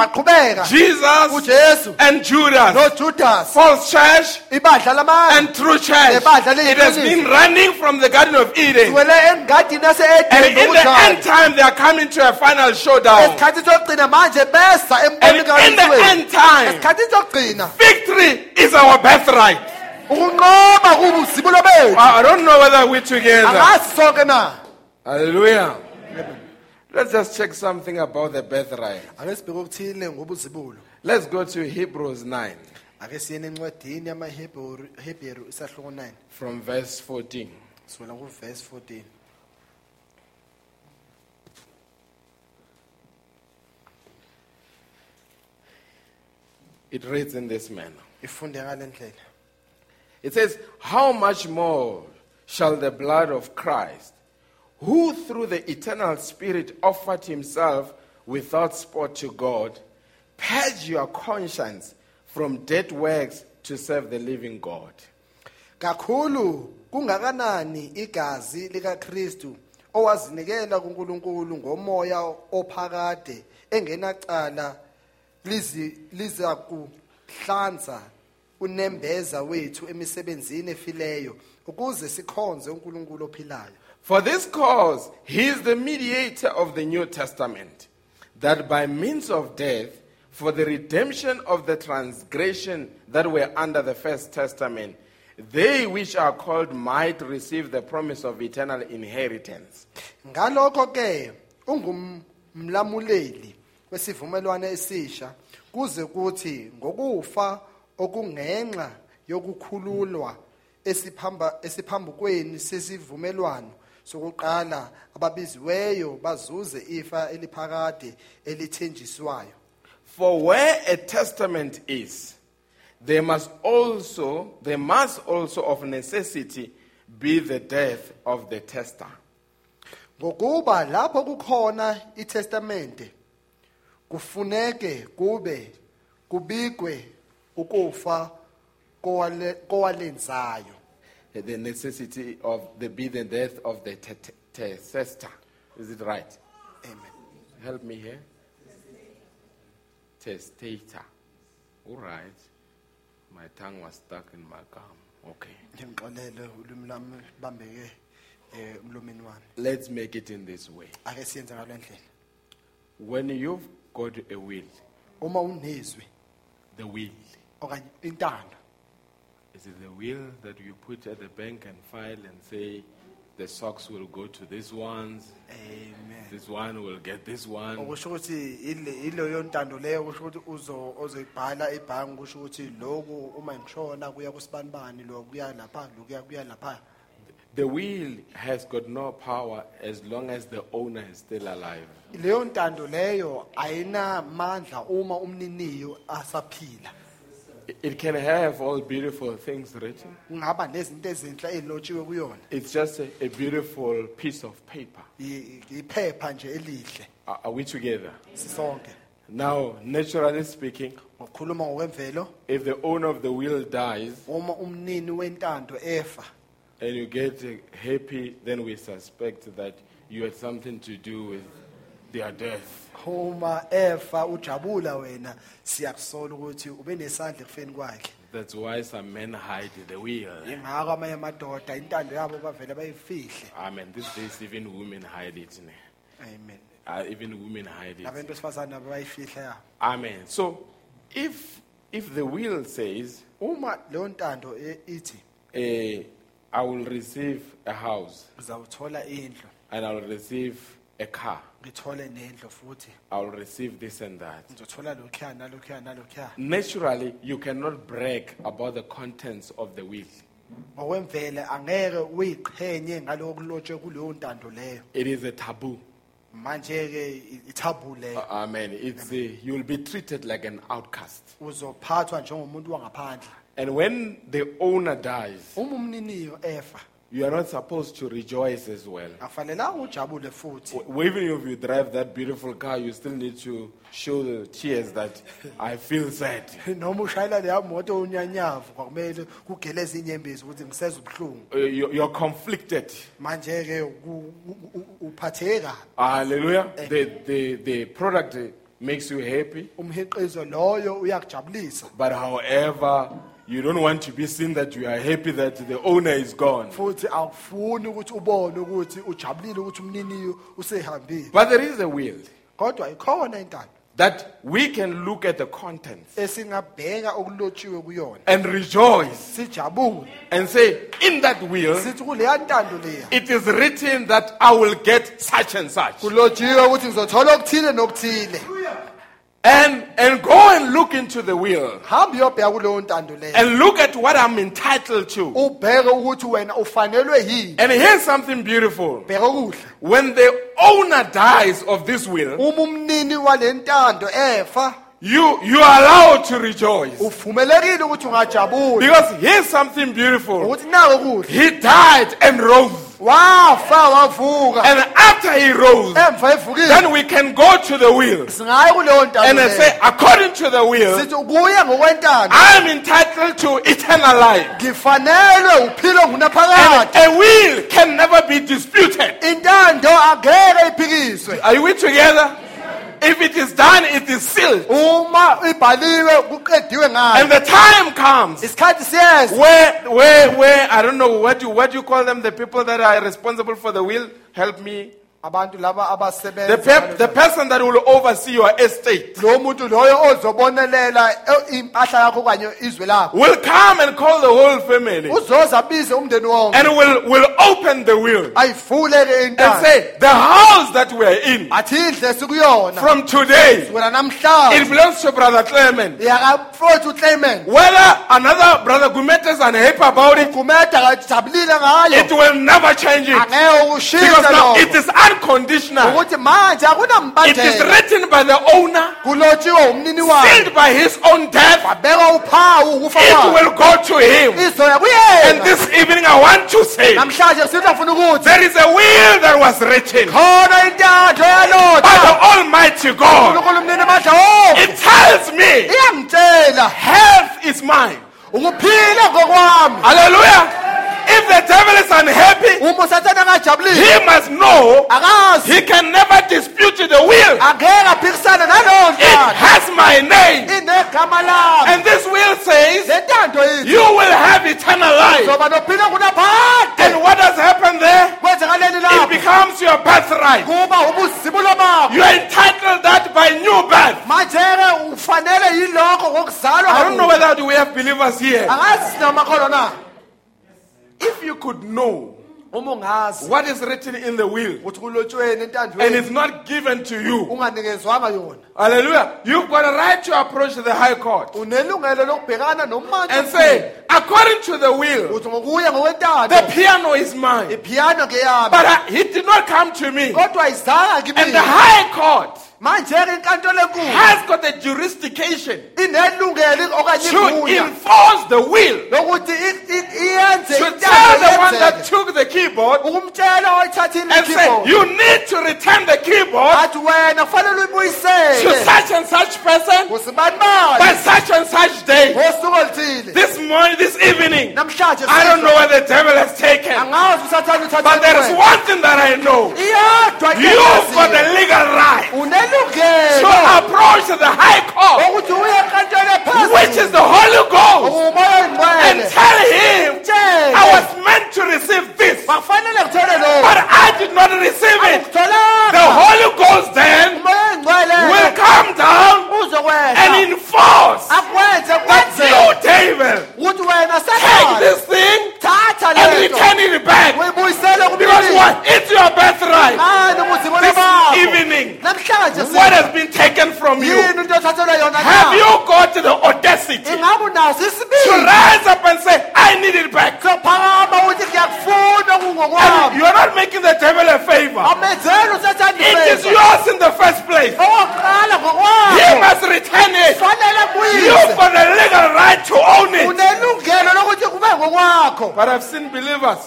Jesus and Judas. nojudas False church and true church. It has been running from the Garden of Eden. And in the end time, they are coming to a final showdown. Esikhathini manje And in the end time, victory is our birthright. I don't know whether we're together. angazi sonke na Hallelujah. Let's just check something about the birthright. ake sibheke okuthile ngobuzibulo Let's go to Hebrews 9 ake siyene encwadini yamahebheru Hebheru isahluko 9 from verse 14. sivela kuverse 14 It reads in this manner. ifunde ngale ndlela It says, How much more shall the blood of Christ, who through the eternal Spirit offered himself without spot to God, purge your conscience from dead works to serve the living God? kakhulu kungakanani igazi likaKristu owazinikela kuNkulunkulu ngomoya ophakade engenacala liza kuhlanza unembeza wethu emisebenzini efileyo ukuze sikhonze uNkulunkulu ophilayo For this cause, he is the mediator of the New Testament, that by means of death, for the redemption of the transgression that were under the first testament, they which are called might receive the promise of eternal inheritance. ngalokho ke ungumlamuleli wesivumelwano esisha kuze kuthi ngokufa okungenxa yokukhululwa esiphamba esiphambukweni sesivumelwano sokuqala ababiziweyo bazuze ifa eliphakade elithenjiswayo For where a testament is, there must also there must also of necessity be the death of the tester. ngokuba lapho kukhona itestamente kufuneke kube kubikwe ukufa kowale- kowalenzayo the necessity of the be the death of the te- te- testator. Is it right? amen Help me here. Testator. All right. My tongue was stuck in my gum. Okay. ngimxolele ulimi lami bambeke eh umlomeni wami Let's make it in this way. ake siyenze ngalo ndlela When you've got a will, uma unezwi. The will, okanye intando. Is it the will that you put at the bank and file and say, the socks will go to these ones, amen. This one will get this one. okusho ukuthi ile- ileyo ntando leyo kusho ukuthi uzo ozoyibhala ebhangi kusho ukuthi lokhu uma ngishona kuya kusibanibani lo kuya lapha lo kuya kuya lapha The will has got no power as long as the owner is still alive. leyo ntando leyo ayinamandla uma umniniyo asaphila It can have all beautiful things written. kungaba nezinto ezinhle ezilotshiwe kuyona It's just a, a beautiful piece of paper. I- iphepha nje elihle Are, are we together? sisonke Now, naturally speaking, ngokukhuluma ngokwemvelo if the owner of the will dies uma umnini wentando efa and you get happy, then we suspect that you had something to do with their death. uma efa ujabula wena siyakusola ukuthi ube nesandla ekufeni kwakhe That's why some men hide the will. ingako amanye amadoda intando yabo bavele bayifihle Amen. These days, even women hide it. ne? amen Uh, even women hide it. nabantu besifazane nabo bayifihla yabo Amen. So, if if the will says, uma leyo ntando e- ithi eh, "I will receive a house ngizawuthola indlu and I will receive a car, ngithole nendlu futhi I will receive this and that," ngizothola lokhuya nalokhuya nalokhuya naturally you cannot brag about the contents of the will. ngokwemvele angeke uyiqhenye ngaloko kuleyo ntando leyo It is a taboo. manje-ke ithabu leyo Amen. It's a, you will be treated like an outcast. uzophathwa njengomuntu wangaphandle And when the owner dies, efa you are not supposed to rejoice as well. akufanelanga ujabule futhi W- Even if you drive that beautiful car, you still need to show the tears that I feel sad. [LAUGHS] noma ushayela leya moto unyanyavu kwakumele kugeleze inyembezi ukuthi ngiseza ubuhlungu Uh, you- You're conflicted. manje-ke ku- u- u- uphatheke kabi Hallelujah. The, the, the product uh, makes you happy, umhiqizo loyo uyakujabulisa but however, you don't want to be seen that you are happy that the owner is gone. futhi awufuni ukuthi ubone ukuthi ujabulile ukuthi umniniyo usehambile. But there is a will kodwa ikhona intando that we can look at the contents esingabheka okulotshiwe kuyona. and rejoice sijabule. and say, in that will, sithi kuleya ntando leya it is written that I will get such and such. kulotshiwe ukuthi ngizothola okuthile nokuthile And, and go and look into the will hambe uyobheka kuleyo ntando leyo and look at what I'm entitled to. ubheke ukuthi wena ufanelwe yini And here's something beautiful. bheka When the owner dies of this will, uma umnini wale ntando efa you, you are allowed to rejoice. uvumelekile ukuthi ungajabula Because here's something beautiful. ukuthi nako kuhle He died and rose. Wavuka. And after he rose, then we can go to the will singaye kuleyo ntando and I say, according to the will, sithi kuye ngokwentando. I am entitled to eternal life. And a will can never be disputed. intando angeke iphikiswe. Are we together? If it is done, it is sealed. uma ibhaliwe kuqediwe And the time comes isikhathi siyeza where, where, where, I don't know, what you, what you call them, the people that are responsible for the will, help me. The, pep, the person that will oversee your estate lo muntu loyo ozobonelela impahla yakho kanye izwe lakho. will come and call the whole family uzoza abize umndeni wonke. and will, will open the will and say, the house that in athi indle sikuyona. from today, wena it belongs to Brother Clement. yakafowethu Whether another Brother Gumet is unhappy about it, it will never change it. Because now it is unconditional. It is written by the owner, sealed by his own death. It will go to him. And this evening I want to say, namhlanje sithi afuna ukuthi there is a will that was written by the Almighty God. unkulunkulu mnini amandla wonke It tells me health is mine. Hallelujah. If the devil is unhappy, uma usathana angajabulile he must know he can never dispute the will. angeke aphikisane nalowo It has my name. And this will says, le ntando yithi you will have eternal life. zoba nophila kunaphakade And what has happened there? It becomes your birthright. kuba ubuzibulo bakho You are entitled that by new birth. manje-ke ufanele yilokho ngokuzalwa I don't know whether we have believers here. Angazi sinamakholwa na If you could know uma ungazi what is written in the will ukuthi kulotshweni and entandweni it's not given to you, unganikezwanga yona. hallelujah, you've got a right to approach the high court unelungelo lokubhekana nomantshi and say, according to the will, uthi ngokuya the ngokwentando piano is mine. iphiyano But I, he did not come to me. kodwa And the high court manje-ke inkantolo enkulu has got the jurisdiction inelungelo okanye to igunya enforce the will. lokuthi i- i- iyenze To intando tell the one that yenzeke. took the keyboard ukumtshela oyithathile and say, ikeyboard you need to return the keyboard athi wena kufanele to uyibuyisele such and such person by bani such and such day. ngosuku oluthile This morning, this evening, namhlanje I don't know where the devil has taken. angazi usathane But there is one thing that I know. iyodwa into You've got the engaziyo. legal right to approach the high court, enkantolo which is the Holy Ghost, and tell him, I was meant to receive this, but I did not receive it. The Holy Ghost then will come down and enforce that you, David, take this thing and return it back. Because what? It's your birthright. ngani This evening, what has been taken from you? yini into othathelwe yona Have you got the audacity to rise up and say, I need it back? sophakama ukuthi ngiyakufuna And kungokwami you're not making the devil a favor. It is yours in the first place. He must return it. You've got the legal right to own it. unelungelo lokuthi kube ngokwakho But I've seen believers,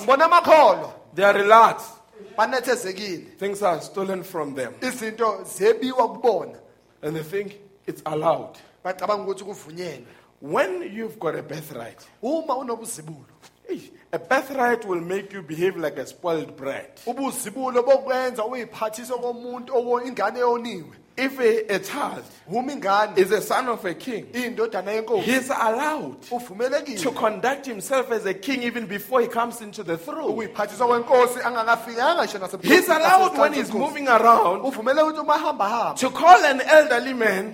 they are relaxed. Banethezekile Things are stolen from them. izinto zebiwa kubona And they think it's allowed. bacabanga ukuthi kuvunyelwe When you've got a birthright, uma unobuzibulo eh, a birthright will make you behave like a spoiled brat. ubuzibulo bokwenza uyiphathise komuntu owo ingane eyoniwe If a, a child is a son of a king, yenkosi. he's allowed to conduct himself as a king even before he comes into the throne. ukuyiphathiswa kwenkosi angakafikanga ngisho nasebukhosi- He's allowed when he's moving around uvumeleke ukuthi uma hamba hamba to call an elderly man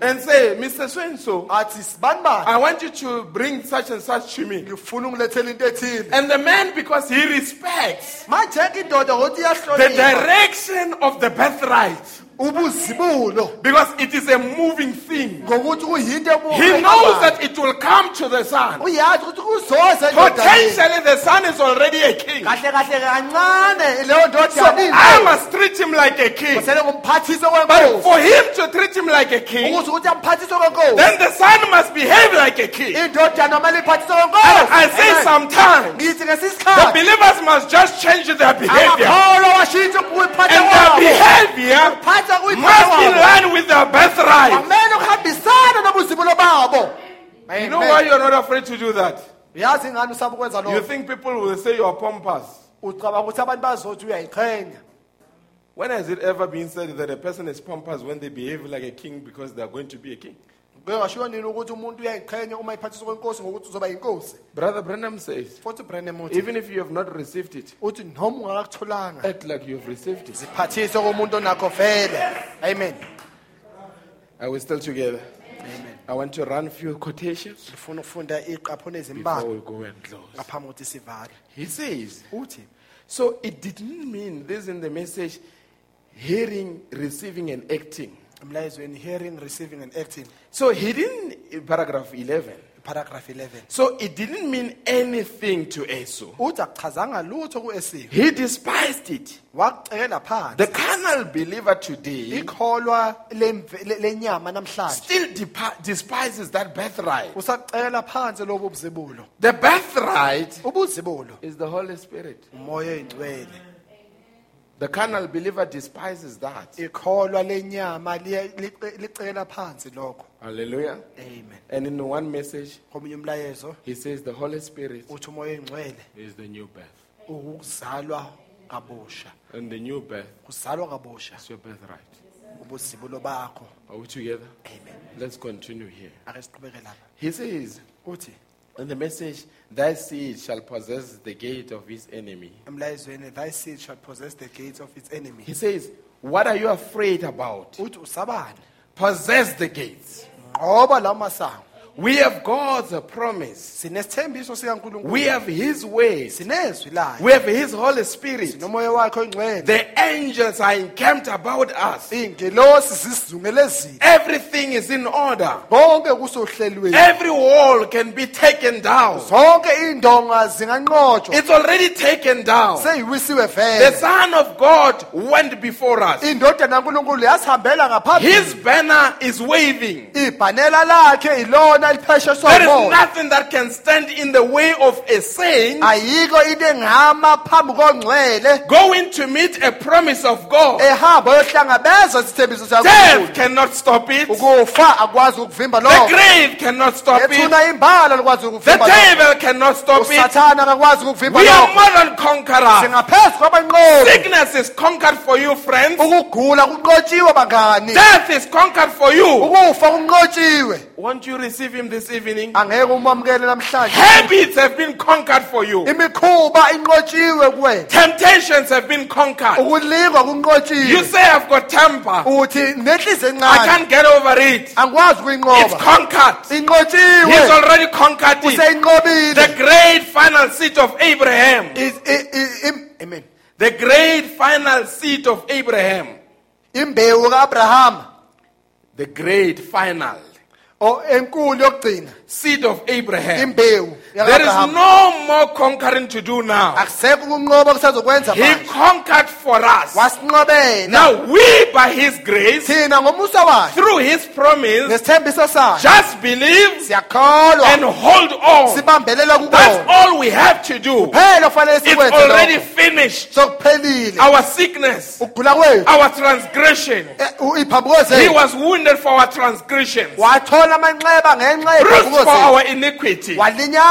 and say, Mr. So and so, athi sibani bani? I want you to bring such and such to me. ngifuna ungilethela into ethile. And the man, because he respects the direction of the birthright, because it is a moving thing, ngokuthi kuyinto ebu- he knows that it will come to the ukuthi Potentially, the son is already a king. kahle kahle kancane leyo So I must treat him like a king. But for him to treat him like a king, ukuthi ukuthi amphathiswe kwenkosi. then the son must behave like a king. indodana kumele iphathiswe And I say sometimes the believers must just change their behavior. amakholwa washintsha ukuyiphatha And their behavior must in line with their birthright. kumele kuhambisane nobuzibulo babo You know why you're not afraid to do that? yazi ingane usaba ukwenza You lokho think people will say you're pompous. ucabanga ukuthi abantu bazothi uyayiqhenya When has it ever been said that a person is pompous when they behave like a king because they are going to be a king? Kuke nini ukuthi umuntu uyayiqhenya uma iphathiswa kwenkosi ngokuthi uzoba yinkosi Brother Branham says, futhi ubrandem uthi even if you have not received it, uthi noma ungakakutholanga act like you've received it. ziphathiswe komuntu onakho vele amen Are we still together? I want to run a few quotations ngifuna ukufunda iqapho before we go and close. ngaphambi kokuthi sivale He says, uthi so it didn't mean this in the message hearing, receiving, and acting. emlayezweni hearing receiving and acting So he didn't, paragraph 11. paragraph 11 So it didn't mean anything to Esau. uthi akuchazanga lutho ku-esiwe He despised it. wakucekela phansi The carnal believer today ikholwa lemve- le- lenyama namhlanje still depa- despises that birthright. usakucekela phansi lobo buzibulo The birthright ubuzibulo is the Holy Spirit. umoya oyingcwele The carnal believer despises that. ikholwa lenyama liye- lice- licekela phansi lokho Hallelujah. amen And in one message, komunye umlayezo he says the Holy Spirit uthi umoya oyingcwele is the new birth. ukuzalwa kabusha And the new birth kuzalwa kabusha is your birthright. ubuzibulo bakho Are we together? amen Let's continue here. ake siqhubeke lapha He says, uthi in the message, thy seed shall possess the gate of his enemy. emlayezweni thy seed shall possess the gates of its enemy He says, What are you afraid about? uthi usabani Possess the gates. We have God's promise. sinesithembiso sikankulunkulu We have His sinezwi layo We have His Holy Spirit. nomoya wakhe oyingcwele The angels are encamped about us. zisizungelezile Everything is in order. konke kusohlelweni Every wall can be taken down. zonke iy'ndonga zinganqotshwa It's already taken down. seyiwisiwe The Son of God went before us. indodana kankulunkulu yasihambela ngaphambili His banner is waving. ibhanela lakhe ilona liphesheswa There is moya nothing that can stand in the way of a saint ayikho into engama phambi kongcwele going to meet a promise of God. ehamba yohlangabeza isithembiso Death sikankulunkulu cannot stop it. ukufa akwazi ukuvimba The lokho grave cannot stop it. ethuna imbala likwazi The ukuvimba lokho devil cannot stop it. usathana akakwazi ukuvimba We are lokho more than conquerors. singaphezu kwabanqobi Sickness is conquered for you, friends. ukugula kunqotshiwe bangani Death is conquered for you. ukufa kunqotshiwe Won't you receive him this evening? angeke umamukele namhlanje Habits have been conquered for you. imikhuba inqotshiwe kuwena Temptations have been conquered. You say I've got temper. uthi nenhliziyo I can't get over it. angikwazi It's conquered. He's already conquered it. useyinqobile The great final seat of Abraham. I- i- i- amen The great final seat of Abraham. imbewu kaAbrahama The great final o enkulu yokugcina seed of Abraham. There is no more conquering to do now. akusekho ukunqoba kusazokwenza He conquered for us. Now we, by His grace, thina ngomusa wakhe through His promise, just believe and hold on. That's all we have to do. It's already finished. Our sickness, our transgression. He was wounded for our transgressions, wathola amanxeba ngenxa bruised for our iniquity.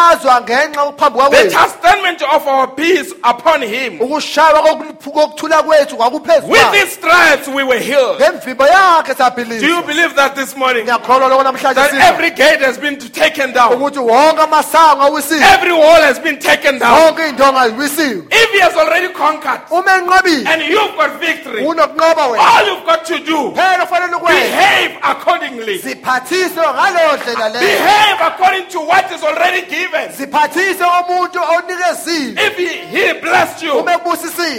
Walinyazwa ngenxa yokuphambuka The chastisement of our peace upon him. ukushaywa koku- kokuthula kwethu kwakuphezu With his stripes we were healed. Do you believe that this morning? ngiyakholwa lokho namhlanje That every gate has been taken down. ukuthi wonke amasango awisiwe Every wall has been taken down. zonke iy'ndonga ziwisiwe If he has already conquered and you've got victory, all you've got to do, phela kufanele ukwenza behave accordingly. ziphathise ngaleyo ndlela leyo Behave according to what is already given. Ziphathise umuntu onikeziwe If he, he blessed you,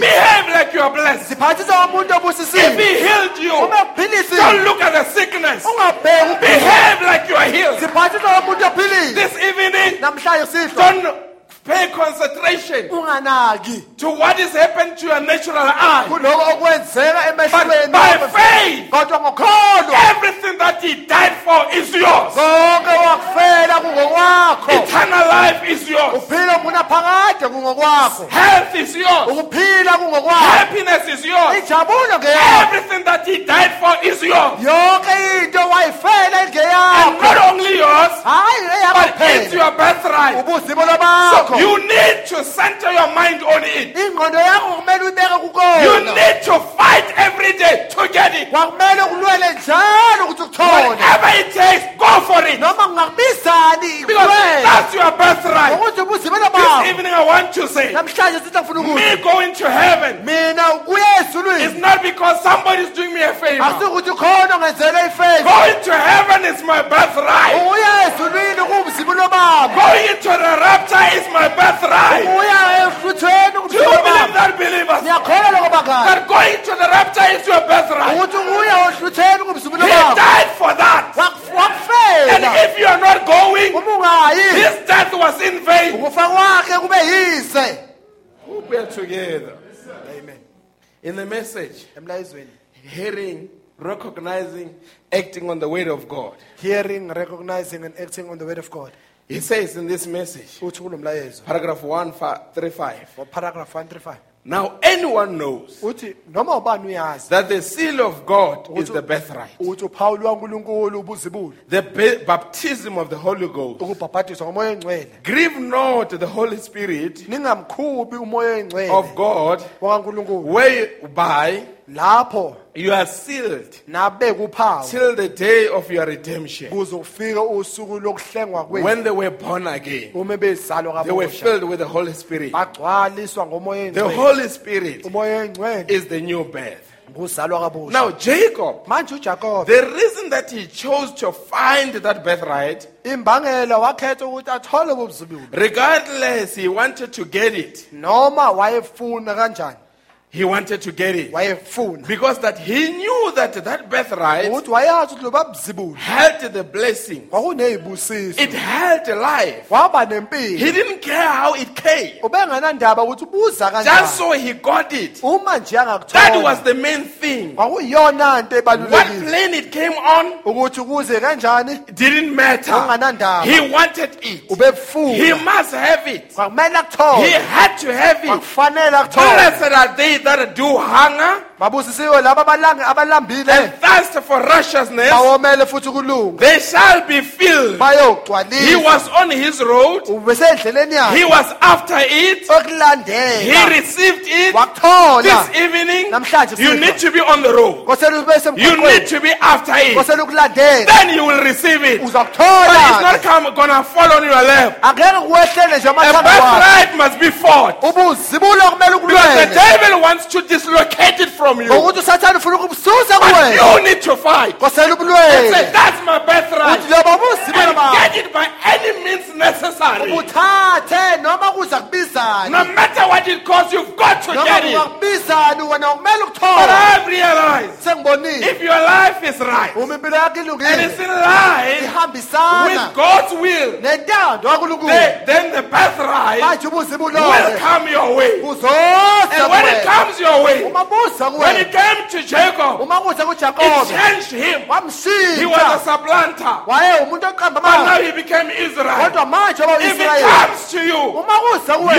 behave like you are blessed. ziphathise umuntu If he healed you, don't look at the sickness. ungabheki. Behave like you are healed. ziphathise umuntu ophilile. This evening, namhlanje don't pay concentration unganaki to what is happening to your natural eye. kuloko okwenzeka emehlweni But by faith, kodwa ngokholwa everything that he died for is yours. konke wakufela kungokwakho Eternal life is yours. uphila kunaphakade kungokwakho Health is yours. ukuphila kungokwakho Happiness is yours. ngeyakho Everything that he died for is yours. yonke into wayifela And not only yours, hayi but it's your birthright. ubuzimo So you need to center your mind on it. ingqondo yakho kumele uyibeke You kukona need to fight every day to get it. kwakumele ulwele njalo ukuthi ukuthole Whatever it takes, go for it. noma kungakubizani Because kulwele that's your birthright. ubuzimo This evening I want to say, namhlanje sithi ngifuna me going to heaven mina kuya is not because somebody is doing me a favor. asikuthi khona ongenzele ifeza Going to heaven is my birthright. uya ezulwini kuwubuzimo lwababa Going into the rapture is my birthright. uya Do you believe that, believers? ngiyakholwa lokho That going to the rapture is your birthright. ukuthi uya ohlutheni kubuzimo He died for that. And if you are not going, his death was in vain. ukufa kwakhe kube We are together. Amen. In the message, emlayizweni hearing, recognizing, acting on the word of God. hearing recognizing and acting on the word of god He says in this message, uthi kulo mlayezo paragraph 135. paragraph 135 Now, anyone knows uthi noma ubani uyazi that the seal of God is the birthright. ukuthi uphawuli wankulunkulu ubuzibulo The ba- baptism of the Holy Ghost. ukubhabhadiswa ngomoya oyingcwele Grieve not the Holy Spirit ningamkhuphi umoya oyingcwele of God, wakankulunkulu whereby lapho you are sealed nabeka uphawu till the day of your redemption. kuze kufike usuku lokuhlengwa When they were born again, uma bezalwa they were kabusha filled with the Holy Spirit. bagcwaliswa ngomoya The Holy Spirit umoya oyingcwele is the new birth. nguzalwa kabusha Now, Jacob, manje ujakobe the reason that he chose to find that birthright, imbangela wakhetha ukuthi athole ubuzibulu regardless, he wanted to get it. noma wayefuna kanjani He wanted to get it. Because that he knew that that birthright ukuthi wayazi ukuthi loba buzibulu held the blessing. It held life. He didn't care how it came. ubenganandaba ukuthi ubuza Just so he got it. That was the main thing. What plane it came on didn't matter. He wanted it. He must have it. He had to have it. Blessed are they that a do hunger babusisiwe laba abalambile and thirst for righteousness. bawomele futhi kulunga They shall be filled. He was on his road. ubesendleleni He was after it. He received it. wakuthola This evening, Namhlanje you need to be on the road. kosele ube You need to be after it. kosele ukulandela Then you will receive it. But it's not come, gonna fall on your lap. angeke kuwehlele nje A amathanga wakho birthright must be fought. ubuzibulo kumele Because the devil wants to dislocate it from you. ngokuthi usathane ufuna ukubususa But kuwena you need to fight. kosele Say, ubulwele that's my birthright. uthi And bakho get it by any means necessary. ubuthathe noma kuza kubizani No matter what it costs, you've got to noma get it. kungakubizani wena kumele But ukuthole I've realized sengibonile if your life is right uma impilo yakho and ilungile it's in line ihambisana with God's will, nentando then, then the birthright manje ubuzibulo will come your way. buzoza And when it kuwena comes your way, uma buza when kuwena it came to Jacob, it changed him. He was a supplanter. waye umuntu oqamba But now he became Israel. kodwa manje oba If it comes to you,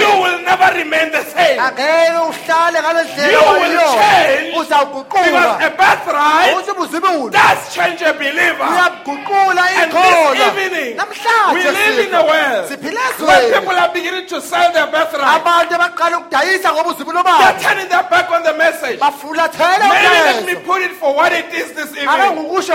you will never remain the same. angeke uhlale ngale You will change Because a birthright does change a believer. And this evening, we live in a world where people are beginning to sell their birthright. abantu abaqala ukudayisa ngoba uzibulo They're turning their back on the message. Maybe let me put it for what it is this evening.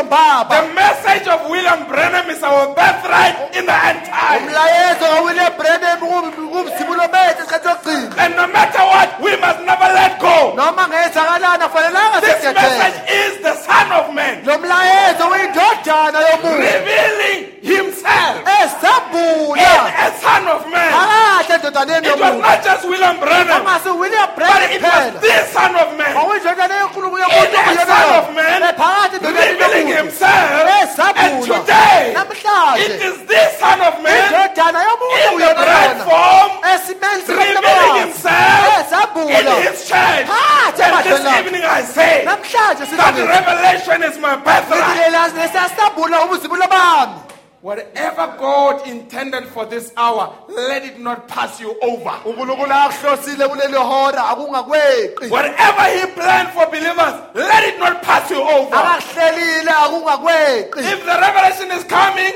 mbaba The message of William Branham is our birthright in the end time. umlayezo kawile brenham kumzibulo bethu esikhathi sokugcina And no matter what, we must never let go. noma ngezakalana kufanelanga This message is the Son of Man. Lo mlayezo uyindodana yomuntu. Revealing Himself. Esabula in a Son of Man. endodaneni It was yomuntu. not just William Branham, angasi but it was kuphela. the Son of Man in Son of Man. Revealing Himself. And today, it is this Son of Man. In the uyona form revealing Himself in His church. And this evening I say that revelation is my birthright. Nesiyasabula ubuzibulo bami Whatever God intended for this hour, let it not pass you over. unkulunkulu akuhlosile kuleli hora akungakweqi Whatever He planned for believers, let it not pass you over. If the revelation is coming,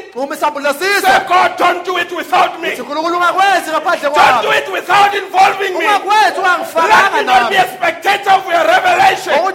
say, God, don't do it without me. unkulunkulu ungakwenzi ngaphandle Don't do it without involving me. Let me not be a spectator of your revelation, but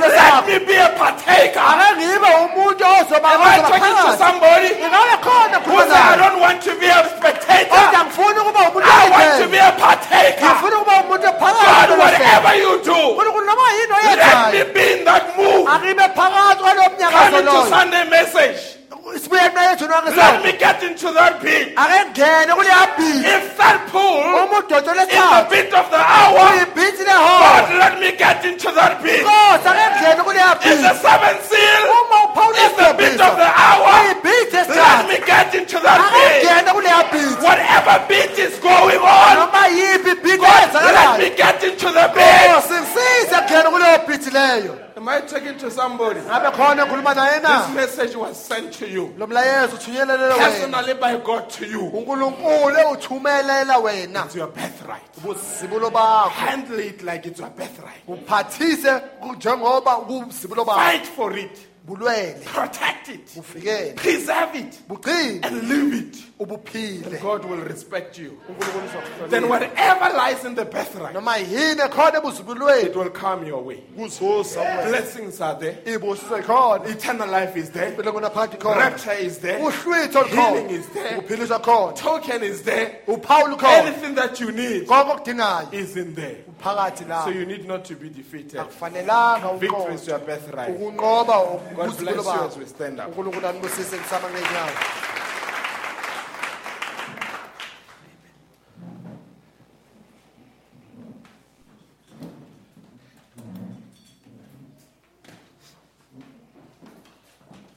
let me be a partaker. ake ngibe umuntu ozoba Am I talking to somebody who says, I don't want to be a spectator? umuntu I want to be a partaker. ngifuna ukuba umuntu God, whatever you do, unkulunkulu noma yini let me be in that move. akibe phakathi kwalo mnyakazo Come into Sunday message. Let me get into that pit. ake ngene kuleya bhizi If that pool is the bit of the hour, God, let me get into that pit. nkosi ake ngene kuleya If bhizi the seventh seal is the bit of the hour, let me get into that ake pit. ngene kuleya bhizi Whatever bit is going on, noma yiphi ibhithi God, let me get into the pit. nkosi ngisize ngene kuleyo bhithi leyo Am I talking to somebody? ngabe khona enkhuluma naye This message was sent to you personally by God to you. It's your birthright. Handle it like it's your birthright. uphathise njengoba kuzibulo bakho Fight for it. Bulwele. Protect it, buvikele preserve it, bugcine and live it. Ubuphile God will respect you. unkulunkulu uzokuhlonipha. Then whatever lies in the birthright, noma yini ekhona ebuzibulweni it will come your way. kuzuza wena Blessings are there. ibusiso ikhona Eternal life is there. impilo kunaphakathi khona Rapture is there. uhlwitho Healing is there. ukuphiliswa khona Token is there. uphawulo khona Anything that you need konke okudingayo is in there. phakathi la So you need not to be defeated. akufanelanga Victory is your birthright. ukunqoba God bless you as we stand up. unkulunkulu anibusise kusama ngenyawo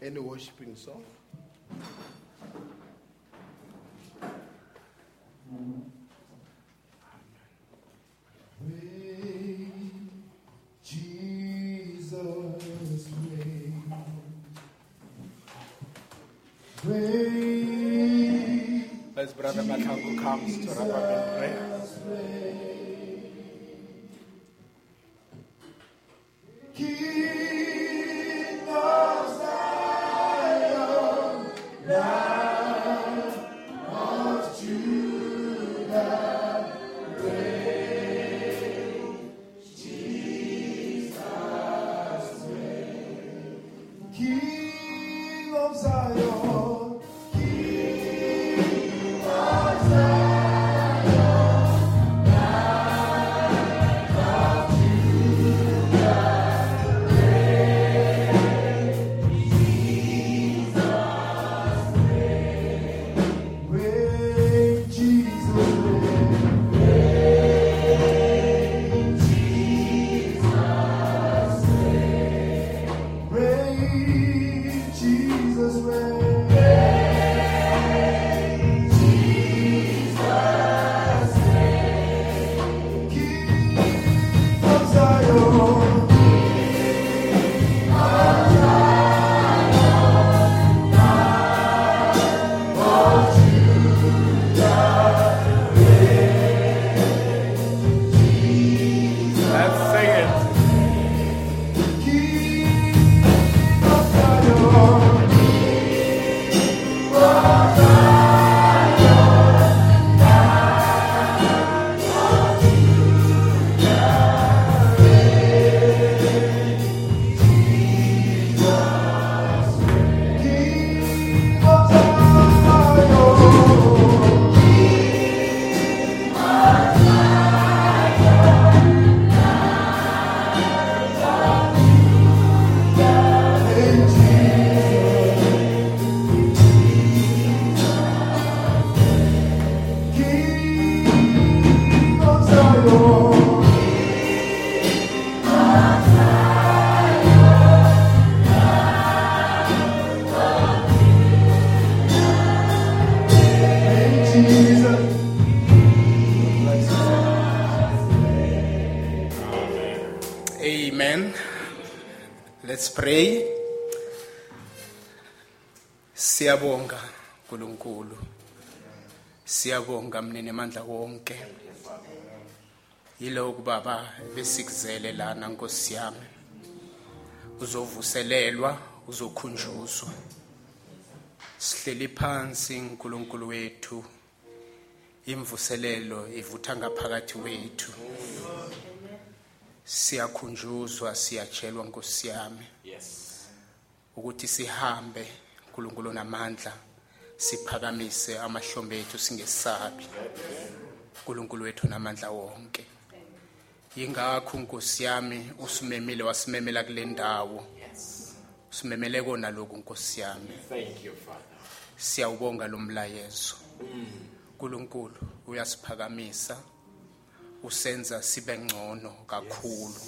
Any worshiping song? Jesus reign. Reign. As Brother Matango comes to wrap up in prayer. King of Siyabonga mnene mandla wonke. Yiloko baba besikuzele lana Nkosi yami. Uzovuselelwa, uzokhunjuzwa. Sihleli phansi uNkulunkulu wethu. Imvuselelo ivutha ngaphakathi wethu. siyakhunjuzwa siyatshelwa nkosi yami ukuthi sihambe nkulunkulu namandla siphakamise amahlombe ethu singesabi nkulunkulu wethu namandla wonke. Yingakho nkosi yami usimemile wasimemela kule ndawo. Usimemele kona lokhu nkosi yami. Thank you, Father. siyawubonga lo mlayezo. Nkulunkulu uyasiphakamisa usenza sibe ngcono kakhulu.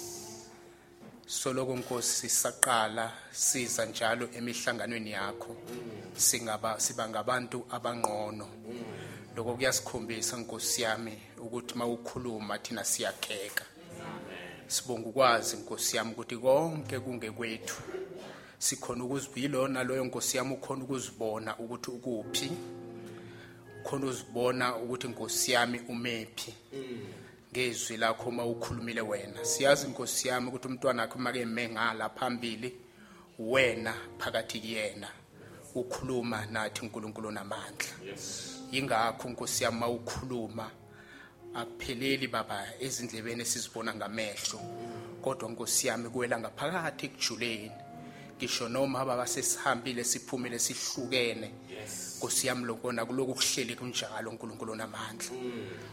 Soloko nkosi sisaqala siza njalo emihlanganweni yakho. Singaba siba ngabantu abangqono. Lokho kuyasikhombisa nkosi yami ukuthi mawukhuluma thina siyakheka. Sibonga ukwazi nkosi yami ukuthi konke kungekwethu. Sikhona ukuzibuyilona loyo nkosi yami ukhona ukuzibona ukuthi ukuphi. Khona uzibona ukuthi nkosi yami umephi. Ngezwi lakho uma ukhulumile wena. Siyazi nkosi yami ukuthi umntwana wakho make eme ngala phambili wena phakathi kuyena ukhuluma nathi uNkulunkulu namandla. Ingakho Nkosi yami mawukhuluma akupheleli baba ezindlebeni esizibona ngamehlo. Kodwa Nkosi yami kuwela ngaphakathi ekujuleni. Ngisho noma baba sesihambile siphumile sihlukene. Nkosi yami lokona kuloku kuhleli kunjalo uNkulunkulu namandla.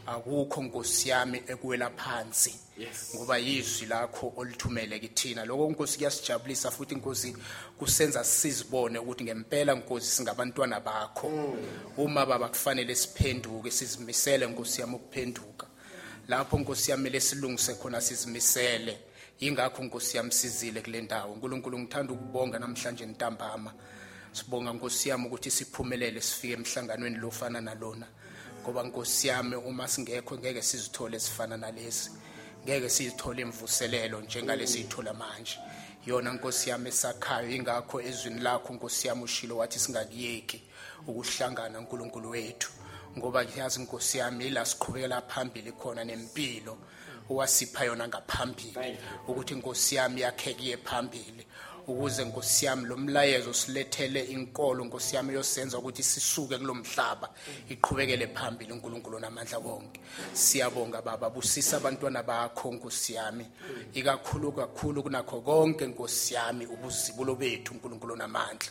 Akukho Nkosi yami ekuwela phansi. Ngoba yizwi lakho olithumele kithina. Lokho Nkosi kuyasijabulisa futhi Nkosi kusenza sizibone ukuthi ngempela Nkosi singabantwana bakho. Uma baba kufanele siphenduke sizimisele Nkosi yami ukuphenduka. Lapho Nkosi yami lesilungise khona sizimisele. Ingakho Nkosi yami sizile kule ndawo. uNkulunkulu ngithanda ukubonga namhlanje ntambama. Sibonga Nkosi yami ukuthi siphumelele sifike emhlanganweni lofana nalona. Ngoba Nkosi yami uma singekho ngeke sizithole sifana nalesi. Ngeke sizithole imvuselelo njengalesi sithola manje. Yona Nkosi yami esakhayo ingakho ezwini lakho Nkosi yami ushilo wathi singakiyeki ukuhlangana uNkulunkulu wethu. Ngoba yazi Nkosi yami ila siqhubekela phambili khona nempilo. Owasipha yona ngaphambili ukuthi Nkosi yami yakheke phambili ukuze Nkosi yami lo mlayezo silethele inkolo Nkosi yami yosenza ukuthi sisuke kulomhlaba iqhubekele phambili uNkulunkulu namandla wonke. Siyabonga baba busisa abantwana bakho Nkosi yami. Ikakhulu kakhulu kunakho konke Nkosi yami ubuzibulo bethu uNkulunkulu namandla.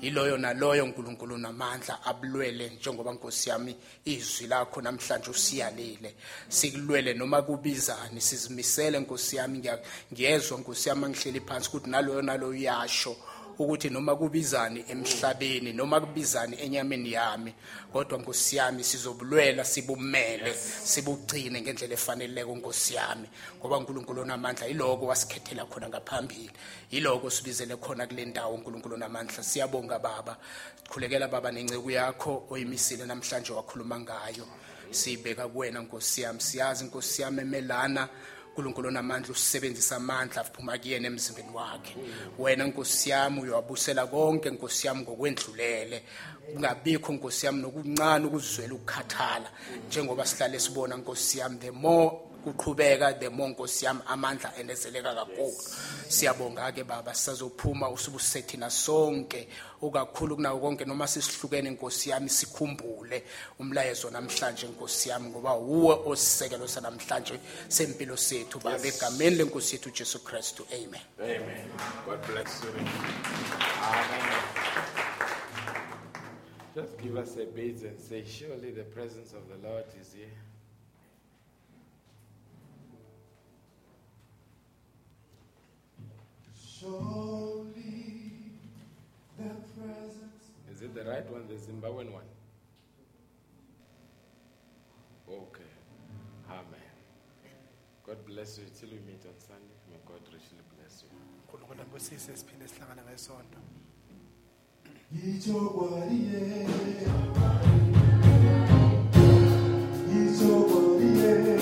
Iloyo naloyo uNkulunkulu namandla abulwele njengoba Nkosi yami izwi lakho namhlanje usiyalile sikulwele noma kubizani sizimisele Nkosi yami. Ngiyezwa Nkosi yami ngihleli phansi ukuthi naloyo naloyo uyasho ukuthi noma kubizani emhlabeni noma kubizani enyameni yami kodwa Nkosi yami sizobulwela sibumele sibugcine ngendlela efaneleke Nkosi yami. Ngoba uNkulunkulu onamandla iloko wasikhethela khona ngaphambili. Iloko sibizele khona kule ndawo uNkulunkulu onamandla. Siyabonga baba. Sikhulekela baba nenceku yakho oyimisile namhlanje wakhuluma ngayo. Siyibeka kuwena Nkosi yami. Siyazi Nkosi yami emelana uNkulunkulu onamandla usebenzisa amandla aphuma kuyena emzimbeni wakhe. Wena Nkosi yami uyawabusela konke Nkosi yami ngokwendlulele. Kungabikho Nkosi yami nokuncane ukuzwela ukukhathala. Njengoba sihlale sibona Nkosi yami the more kuqhubeka the more Nkosi yami amandla enezeleka kakhulu siyabonga ke baba sisazophuma usubusethi sonke ukakhulu kunako konke noma sisihlukene Nkosi yami sikhumbule umlayezo namhlanje Nkosi yami ngoba uwe osisekelo sanamhlanje sempilo sethu baba egameni lenkosi yethu Jesu Kristu amen Amen. God bless you. Amen. Just give us a beat and say, Surely the presence of the Lord is here. Surely the presence. Is it the right one, the Zimbabwean one? Okay. Amen. God bless you till we meet on Sunday. May God richly bless you. uNkulunkulu ambusise siphinde sihlangane ngesonto Ichogwariye. Ichogwariye.